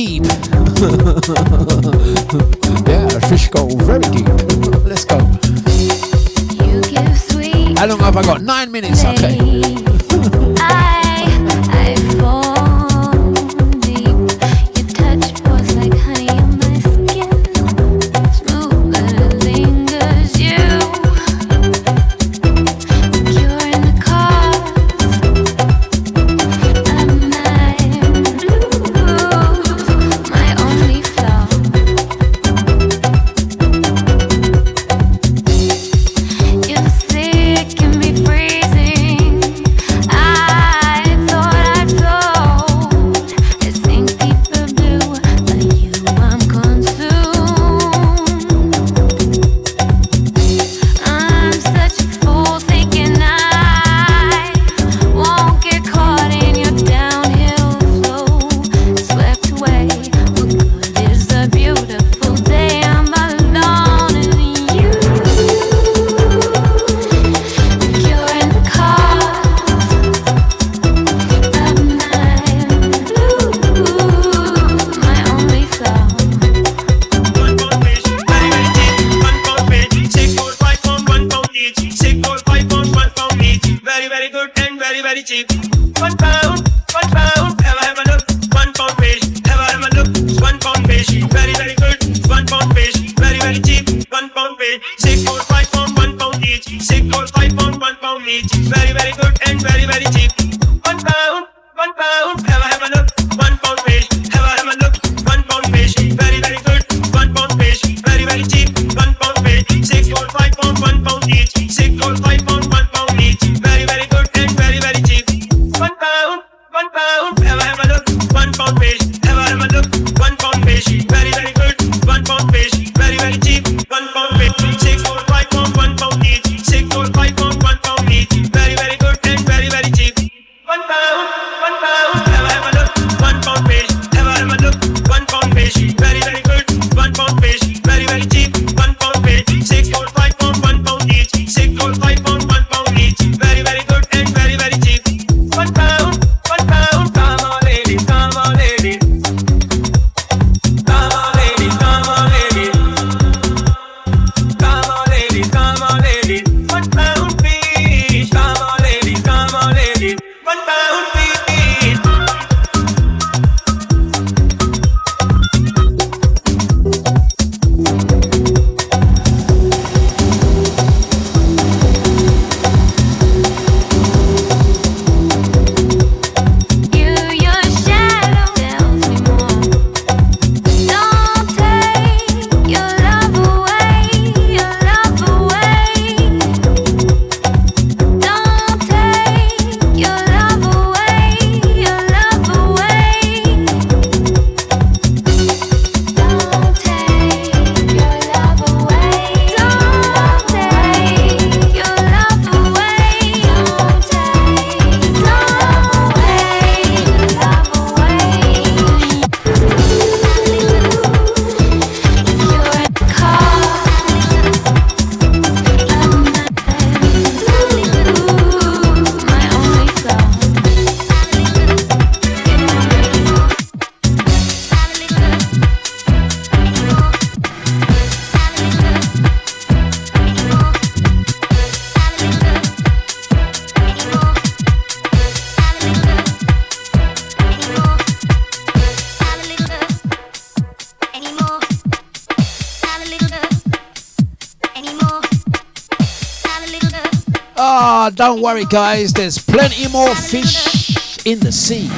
don't worry, guys, there's plenty more fish in the sea.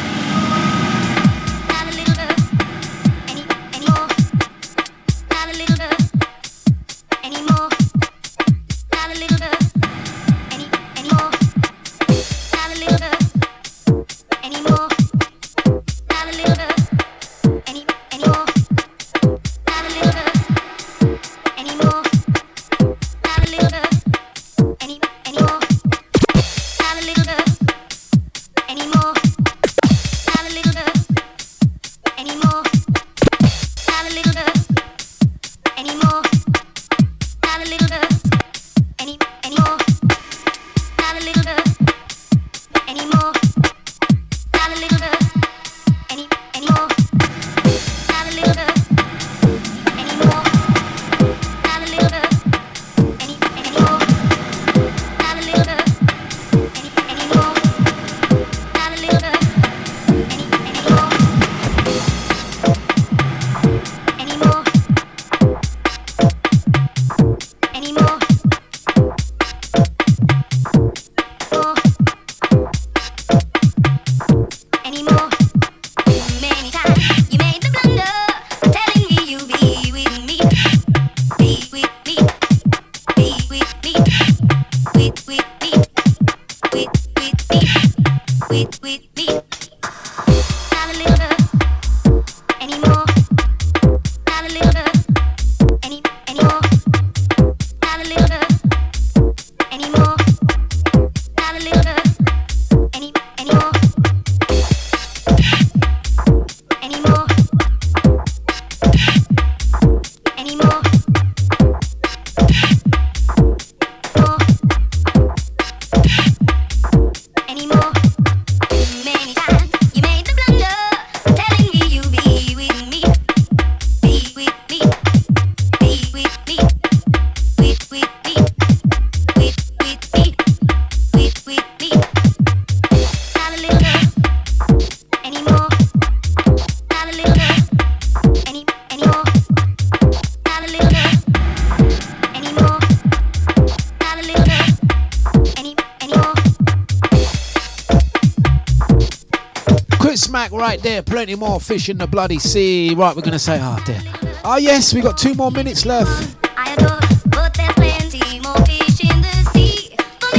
Right there. Plenty more fish in the bloody sea. Right, we're gonna say, oh dear. Oh yes, we got two more minutes left. I adore us, but there's plenty more fish in the sea for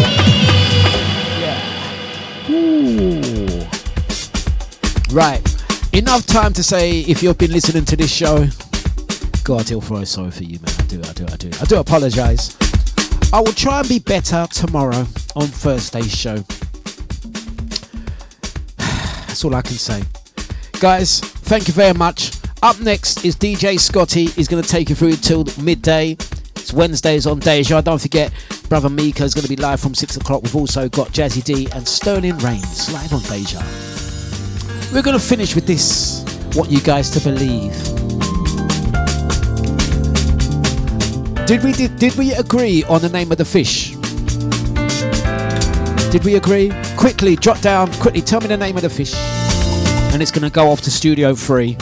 me. Ooh. Right. Enough time to say if you've been listening to this show. God, he'll sorry for you, man. I do, I do, I do. I do apologise. I will try and be better tomorrow on Thursday's show. That's all I can say. Guys, thank you very much. Up next is DJ Scotty. He's going to take you through till midday. It's Wednesdays on Deja. Don't forget, Brother Mika is going to be live from 6 o'clock. We've also got Jazzy D and Sterling Reigns live on Deja. We're going to finish with this. Want you guys to believe. Did we did, did we agree on the name of the fish? Did we agree? Quickly, jot down. Quickly, tell me the name of the fish, and it's going to go off to Studio Three.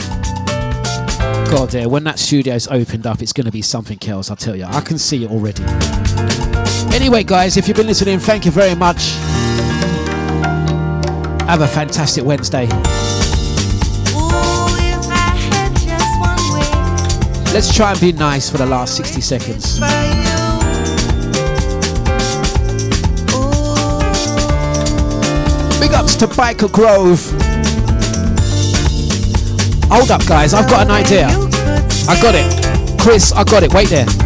God, dear, when that studio's opened up, it's going to be something else. I tell you, I can see it already. Anyway, guys, if you've been listening, thank you very much. Have a fantastic Wednesday. Let's try and be nice for the last 60 seconds. Big ups to Biker Grove. Hold up, guys, I've got an idea. I got it. Chris, I got it. Wait there.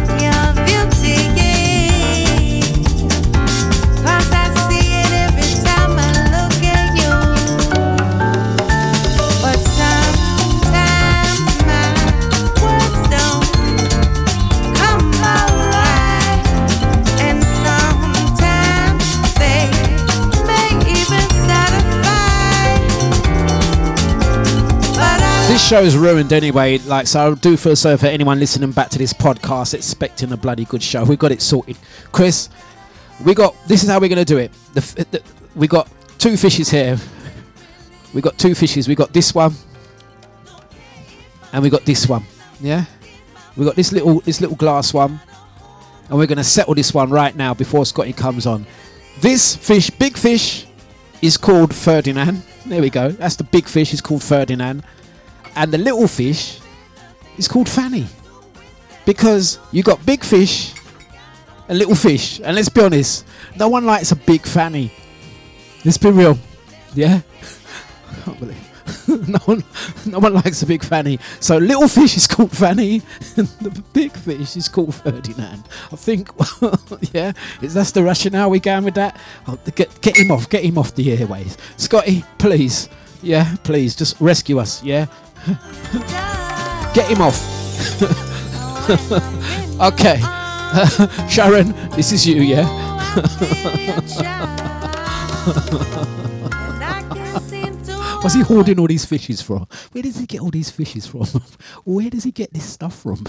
This show's ruined anyway. Like, so I do feel sorry for anyone listening back to this podcast expecting a bloody good show. We got it sorted, Chris. We got. This is how we're gonna do it. The, the, we got two fishes here. We got two fishes. We got this one, and we got this one. Yeah. We got this little this little glass one, and we're gonna settle this one right now before Scotty comes on. This fish, big fish, is called Ferdinand. There we go. That's the big fish. Is called Ferdinand and the little fish is called Fanny because you got big fish and little fish. And let's be honest, no one likes a big Fanny. Let's be real, yeah. I can't believe no one, no one likes a big Fanny. So little fish is called Fanny, and the big fish is called Ferdinand. I think, yeah, is that's the rationale we going with that? Oh, get get him off, get him off the airways, Scotty, please. Yeah, please, just rescue us. Yeah, Get him off. okay. Sharon, this is you, yeah? What's he hoarding all these fishes from? Where does he get all these fishes from? Where does he get this stuff from?